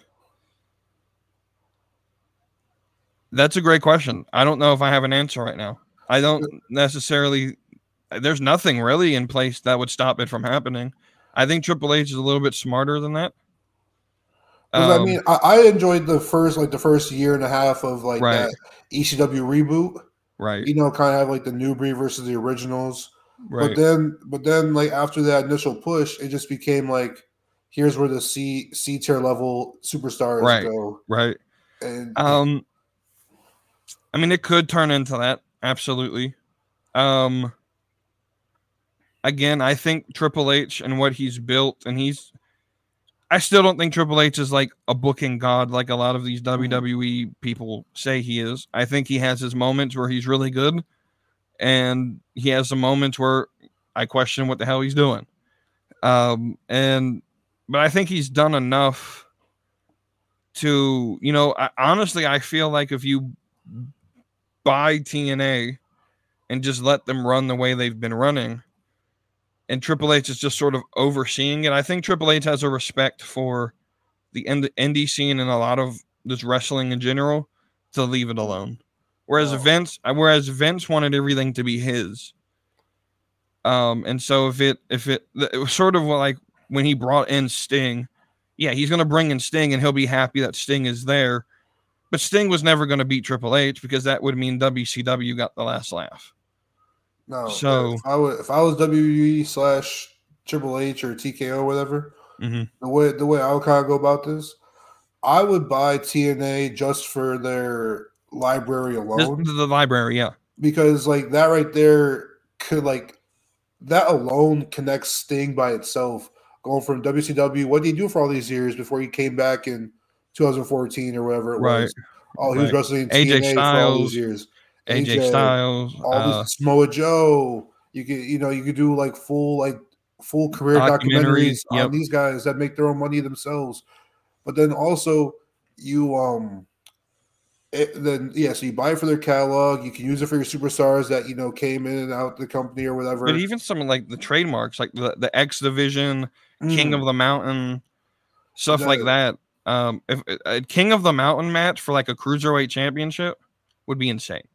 B: that's a great question. I don't know if I have an answer right now. I don't necessarily. There's nothing really in place that would stop it from happening. I think Triple H is a little bit smarter than that.
C: 'Cause, I
B: Um,
C: mean, I, I enjoyed the first like the first year and a half of like
B: Right.
C: that ECW reboot.
B: right,
C: You know, kind of have like the new breed versus the originals.
B: Right,
C: But then, but then, like after that initial push, it just became like, here's where the C C tier level superstars
B: Right.
C: go.
B: right.
C: And
B: Um, I mean, it could turn into that. Absolutely. Um, again, I think Triple H and what he's built, and he's. I still don't think Triple H is like a booking god like a lot of these WWE people say he is. I think he has his moments where he's really good, and he has some moments where I question what the hell he's doing. Um, and but I think he's done enough to you know I, honestly i feel like if you buy tna and just let them run the way they've been running and triple h is just sort of overseeing it i think triple h has a respect for the ind- indie scene and a lot of just wrestling in general to leave it alone whereas
C: Oh.
B: vince uh, whereas vince wanted everything to be his um and so if it if it it was sort of like when he brought in sting yeah, he's going to bring in Sting and he'll be happy that Sting is there. But Sting was never going to beat Triple H because that would mean WCW got the last laugh.
C: no,
B: so-
C: if I was if I was WWE slash Triple H or TKO or whatever,
B: Mhm.
C: the way the way I would kind of go about this, I would buy TNA just for their library alone.
B: the, the library, yeah.
C: because like that right there could like that alone connects Sting by itself going from WCW. What did he do for all these years before he came back in 2014 or whatever it
B: Right.
C: was? Oh, he was wrestling
B: AJ
C: TNA for all these years.
B: AJ,
C: AJ,
B: Styles,
C: All
B: uh,
C: these Samoa Joe. You could, you know, you could do like full, like full career documentaries
B: Documentaries,
C: on
B: yep.
C: these guys that make their own money themselves. But then also, you um, it, then yeah, so you buy it for their catalog. You can use it for your superstars that you know came in and out the company or whatever.
B: but even some like the trademarks, like the, the X Division, King
C: Mm.
B: of the Mountain, stuff like that. Um, if a King of the Mountain match for like a cruiserweight championship would be insane.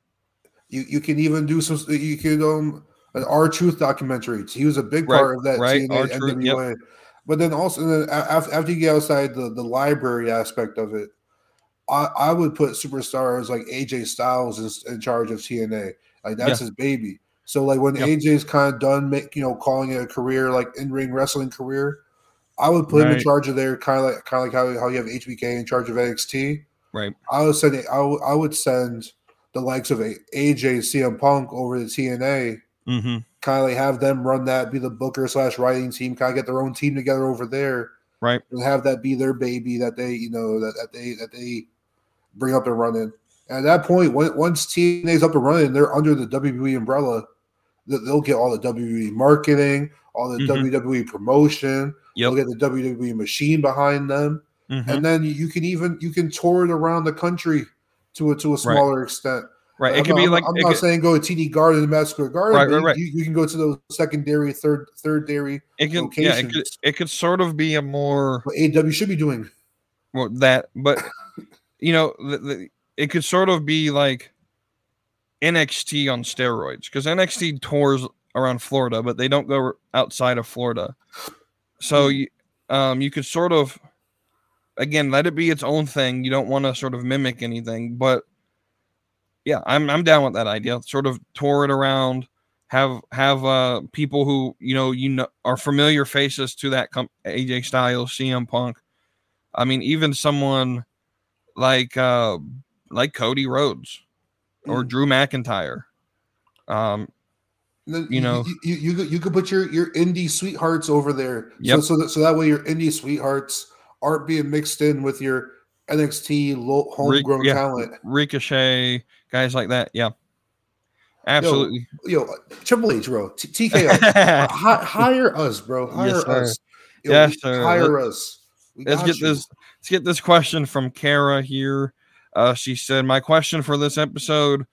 C: You you can even do some. You can um an R Truth documentary. He was a big
B: Right,
C: part of that
B: right,
C: TNA
B: R-Truth, yep.
C: But then also then after you get outside the the library aspect of it, I I would put superstars like AJ Styles is in charge of TNA. Like that's his baby. So like when
B: Yep.
C: AJ's kind of done, make you know calling it a career like in ring wrestling career. I would put him in charge of their kind of like kind of like how, how you have HBK in charge of NXT.
B: Right.
C: I would send I would, I would send the likes of A- AJ CM Punk over to TNA,
B: Mm-hmm.
C: kind of like have them run that, be the booker slash writing team, kind of get their own team together over there,
B: Right.
C: and have that be their baby that they you know that, that they that they bring up and running. And at that point, when, once TNA's up and running, they're under the WWE umbrella. They- They'll get all the WWE marketing, all the
B: Mhm.
C: WWE promotion.
B: Yep.
C: They'll get the WWE machine behind them
B: Mm-hmm.
C: and then you can even you can tour it around the country to a to a smaller extent.
B: Right.
C: I'm
B: It could
C: not,
B: be like
C: I'm not
B: could,
C: saying go to TD Garden and Square Garden.
B: Right, right, right.
C: You, you can go to those secondary, third, third dairy.
B: it could yeah, it could
C: locations.
B: it could sort of be a more
C: What AW should be doing.
B: well, that, but you know, the, the, it could sort of be like NXT on steroids because NXT tours around Florida, but they don't go outside of Florida. So you, um, you could sort of, again, let it be its own thing. You don't want to sort of mimic anything, but yeah, I'm I'm down with that idea. Sort of tour it around, have have uh people who you know you know are familiar faces to that com- AJ Styles, CM Punk. I mean, even someone like uh like Cody Rhodes or
C: Mm.
B: Drew McIntyre. Um, You know.
C: you, you, you, could- you could put your your indie sweethearts over there.
B: Yep.
C: So so that, so that way your indie sweethearts aren't being mixed in with your NXT low, homegrown
B: yeah.
C: talent.
B: Ricochet, guys like that. Yeah, absolutely.
C: Yo, Triple H, bro, T- TKO. Hi- hire us, bro. Hire
B: Yes,
C: us. Yo,
B: Yes.
C: Hire us. We
B: let's get
C: you.
B: this let's get this question from Kara here. Uh, she said, "My question for this episode: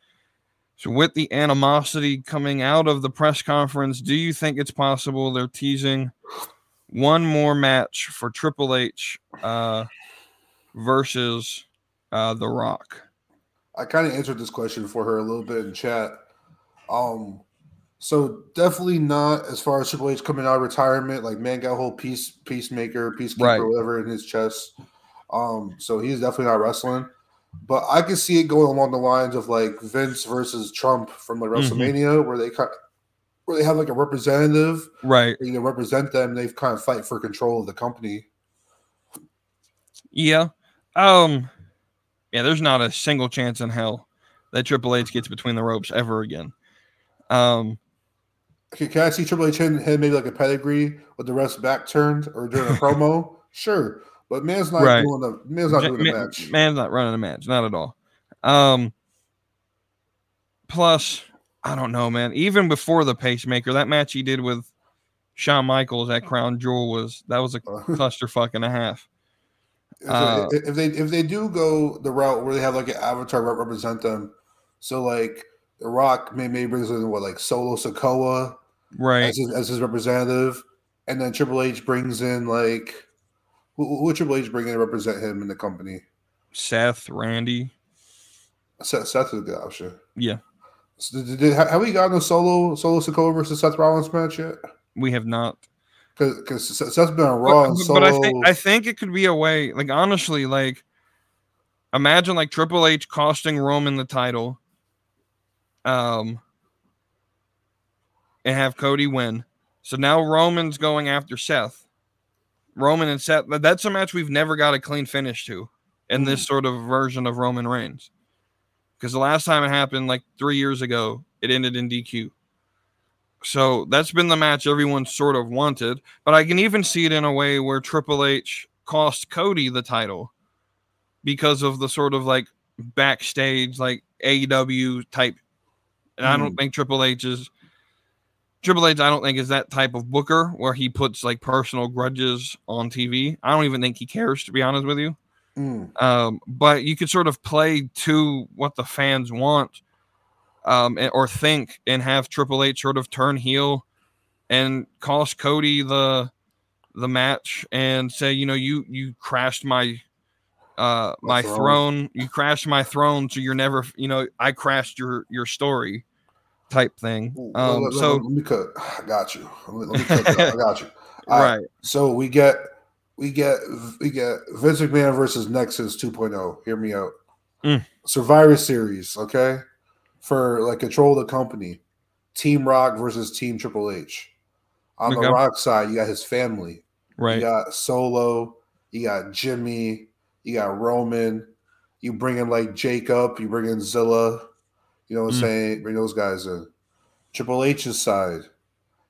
B: So, with the animosity coming out of the press conference, do you think it's possible they're teasing one more match for Triple H uh, versus uh, The Rock?"
C: I kind of answered this question for her a little bit in chat. Um, so definitely not as far as Triple H coming out of retirement. Like man got a whole peace peacemaker, peacekeeper,
B: Right.
C: whatever in his chest. Um, so he's definitely not wrestling. But I can see it going along the lines of like Vince versus Trump from like
B: Mhm.
C: WrestleMania, where they kind of, where they have like a representative,
B: Right.
C: you know, represent them. They kind of fight for control of the company.
B: Yeah. Um. Yeah. There's not a single chance in hell that Triple H gets between the ropes ever again. Um.
C: Okay, can I see Triple H hitting maybe like a pedigree with the rest back turned or during a promo? Sure, but man's not
B: Right.
C: doing the man's not doing match.
B: Man's not running a match, not at all. Um. Plus, I don't know, man. Even before the pacemaker, that match he did with Shawn Michaels at Crown Jewel was that was a
C: Uh,
B: clusterfuck and a half.
C: if,
B: uh,
C: they, if they if they do go the route where they have like an avatar represent them, so like The Rock may maybe brings in what like Solo Sikoa
B: Right.
C: as his, as his representative, and then Triple H brings in like who, who would Triple H bring in to represent him in the company?
B: Seth, Randy.
C: Seth, Seth is a good option.
B: Yeah.
C: So did, did, have we gotten a Solo Solo Sikoa versus Seth Rollins match yet?
B: We have not.
C: Because Seth's been on Raw
B: But, but I think I think it could be a way. Like honestly, like imagine like Triple H costing Roman the title, um, and have Cody win. So now Roman's going after Seth. Roman and Seth. That's a match we've never got a clean finish to in this mm. sort of version of Roman Reigns. Because the last time it happened, like three years ago, it ended in DQ. So that's been the match everyone sort of wanted. But I can even see it in a way where Triple H cost Cody the title because of the sort of like backstage, like AEW type. And I don't mm. think Triple H is Triple H, I don't think is that type of booker where he puts like personal grudges on TV. I don't even think he cares, to be honest with you.
C: Mm.
B: Um, but you could sort of play to what the fans want um, or think and have Triple H sort of turn heel and cost Cody the the match and say, you know, you you crashed my uh
C: My
B: my
C: throne.
B: throne. you crashed my throne, so you're never, you know, I crashed your your story type thing.
C: Ooh,
B: Um,
C: let, let-
B: so
C: let me cut. I got you. Let me, me cut that. I got you. All right.
B: right,
C: So we get we get we get Vince McMahon versus Nexus 2.0. Hear me out.
B: Mm.
C: Survivor Series, okay, for like control of the company. Team Rock versus Team Triple H. On
B: Okay.
C: the Rock side, you got his family.
B: Right.
C: You got Solo. You got Jimmy. You got Roman. You bring in like Jacob. You bring in Zilla. You know what I'm
B: Mm.
C: saying? Bring those guys in. Triple H's side,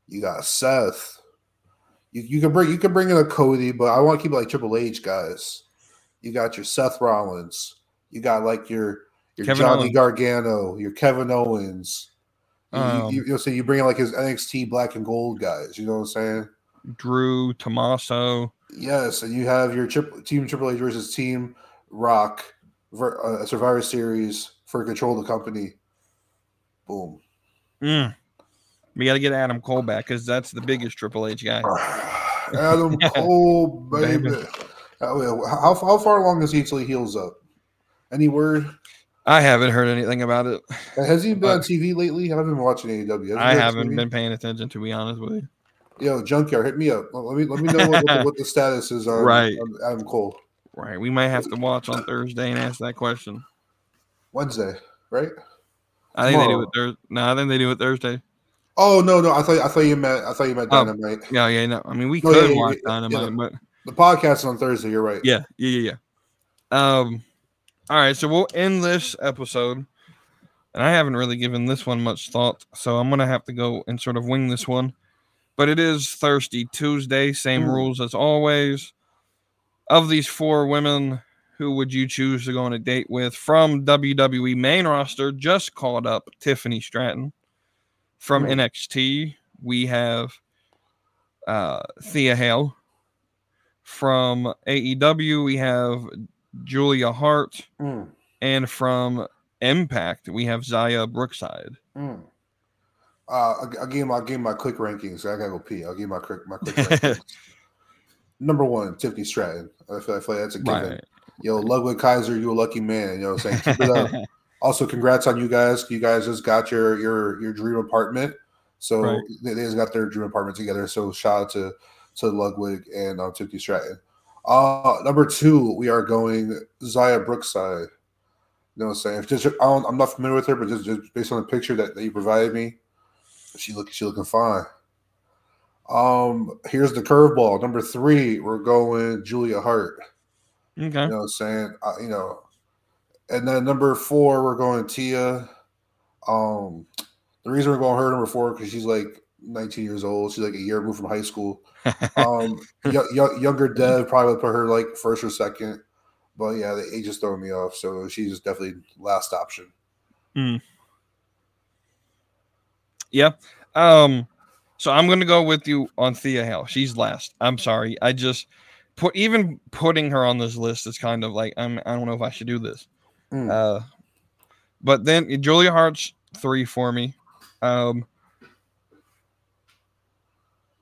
C: you got Seth. You, you can bring you can bring in a Cody, but I want to keep it like Triple H guys. You got your Seth Rollins. You got like your your
B: Kevin
C: Johnny
B: Owens.
C: Gargano, your Kevin Owens. You, you-
B: Um,
C: you, you know, so you bring in like his NXT Black and Gold guys. You know what I'm saying?
B: Drew Tommaso.
C: Yes, and you have your team Triple H versus Team Rock ver- uh, Survivor Series for control of the company. Boom.
B: Mm. We got to get Adam Cole back because that's the biggest Triple H guy.
C: Adam Cole, baby.
B: Baby.
C: Uh, How, how far along is he until he heals up? Any word?
B: I haven't heard anything about it.
C: Has he been on TV lately? I haven't been watching AEW. Has
B: I haven't
C: TV?
B: been paying attention to be honest with you.
C: Yo, Junkyard, hit me up. Let me let me know what, what the status is on,
B: Right.
C: on Adam Cole.
B: Right, we might have to watch on Thursday and ask that question.
C: Wednesday, right?
B: I think they do it Thursday. No, I think they do it Thursday.
C: Oh no, no. I thought I thought you meant I thought you meant
B: Oh.
C: Dynamite.
B: Yeah, yeah. No, I mean we
C: No,
B: could
C: yeah, yeah,
B: watch
C: yeah,
B: Dynamite,
C: yeah.
B: but
C: The podcast is on Thursday. You're right.
B: yeah, yeah, yeah, yeah. Um, all right, so we'll end this episode, and I haven't really given this one much thought, so I'm gonna have to go and sort of wing this one. But it is Thirsty Tuesday, same
C: Mm.
B: rules as always. Of these four women, who would you choose to go on a date with from WWE main roster? Just called up Tiffany Stratton. From
C: Mm.
B: NXT, we have uh, Thea Hail. From AEW, we have Julia Hart.
C: Mm,
B: And from Impact, we have Xia Brookside.
C: mm. Uh, I'll, I'll give my I'll give my quick rankings. I gotta go pee. I'll give my quick my quick rankings. Number one, Tiffany Stratton. I feel, I feel like that's a given.
B: Right.
C: Yo, Ludwig Kaiser, you a lucky man. You know what I'm saying? Keep it up. Also, congrats on you guys. You guys just got your your your dream apartment. So
B: Right.
C: they, they just got their dream apartment together. So shout out to to Ludwig and um, Tiffany Stratton. Uh, number two, we are going Xia Brookside. You know what I'm saying? Just, I don't, I'm not familiar with her, but just, just based on the picture that, that you provided me, she look she looking fine. Um, here's the curveball. Number three, we're going Julia Hart.
B: Okay.
C: You know what I'm saying? Uh, you know, and then number four, we're going to Tia. Um, the reason we're going her number four because she's like 19 years old. She's like a year removed from high school. Um, y- y- younger Dev probably would put her like first or second, but yeah, the age is throwing me off. So she's definitely last option.
B: Yeah. Um, so I'm gonna go with you on Thea Hail. She's last. I'm sorry. I just put even putting her on this list is kind of like I'm I don't know if I should do this.
C: Mm.
B: Uh but then Julia Hart's three for me. Um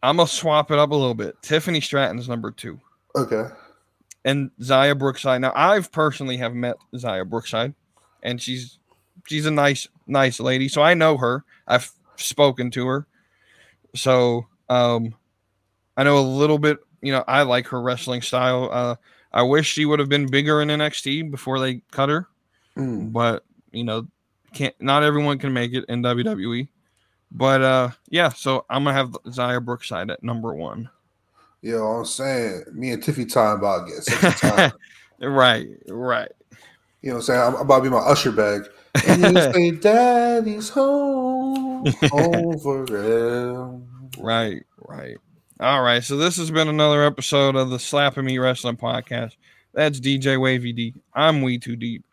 B: I'm gonna swap it up a little bit. Tiffany Stratton's number two.
C: Okay.
B: and Xia Brookside. Now, I've personally have met Xia Brookside, and she's she's a nice nice lady. So I know her. I've spoken to her. So um, I know a little bit. You know, I like her wrestling style. Uh, I wish she would have been bigger in NXT before they cut her,
C: Mm.
B: but you know, can't not everyone can make it in WWE. But uh, yeah, so I'm gonna have Xia Brookside at number one.
C: You know I'm saying? Me and Tiffy time about get time.
B: right, right.
C: you know, what I'm saying I'm about to be my usher bag, and you say, "Daddy's home, for real."
B: Right, right. All right. So this has been another episode of the Slapping Meat Wrestling Podcast. That's DJ Wavy D. I'm We Too Deep.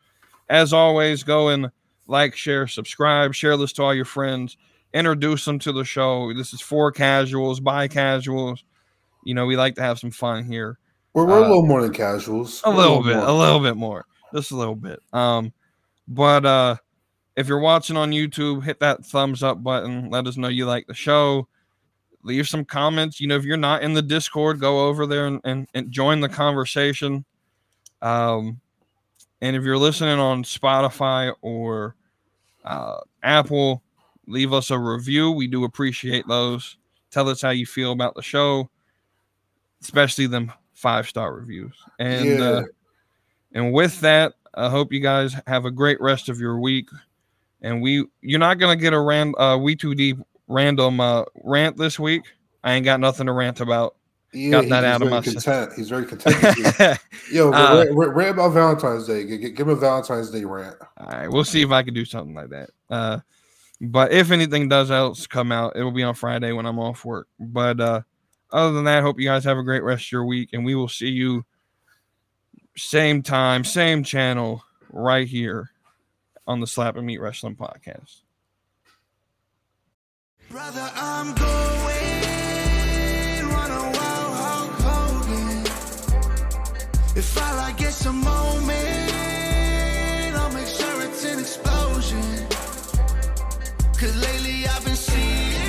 B: As always, go and like, share, subscribe, share this to all your friends, introduce them to the show. This is for casuals, by casuals. You know, we like to have some fun here.
C: We're, we're a
B: Uh,
C: little more than casuals.
B: A
C: We're
B: little bit,
C: more.
B: a little bit more. Just a little bit. Um, but uh if you're watching on YouTube, hit that thumbs up button. Let us know you like the show. Leave some comments. You know, if you're not in the Discord, go over there and, and, and join the conversation. Um, and if you're listening on Spotify or uh, Apple, leave us a review. We do appreciate those. Tell us how you feel about the show, especially them five star reviews. And
C: Yeah.
B: uh, and with that, I hope you guys have a great rest of your week. And we, you're not gonna get a ran, uh, we too deep random uh, rant this week. I ain't got nothing to rant about.
C: Yeah,
B: Got that
C: he's
B: out of
C: very
B: my system.
C: content. He's very content. Yo,
B: Uh,
C: rant, about Valentine's Day. G- g- Give him a Valentine's Day rant.
B: All right, we'll see if I can do something like that. Uh, but if anything does else come out, it will be on Friday when I'm off work. But uh, other than that, hope you guys have a great rest of your week, and we will see you same time, same channel, right here on the Slapping Meat Wrestling Podcast.
A: Brother, I'm going on a wild hog Hogan. If I like get some moment, I'll make sure it's an explosion. Cause lately I've been seeing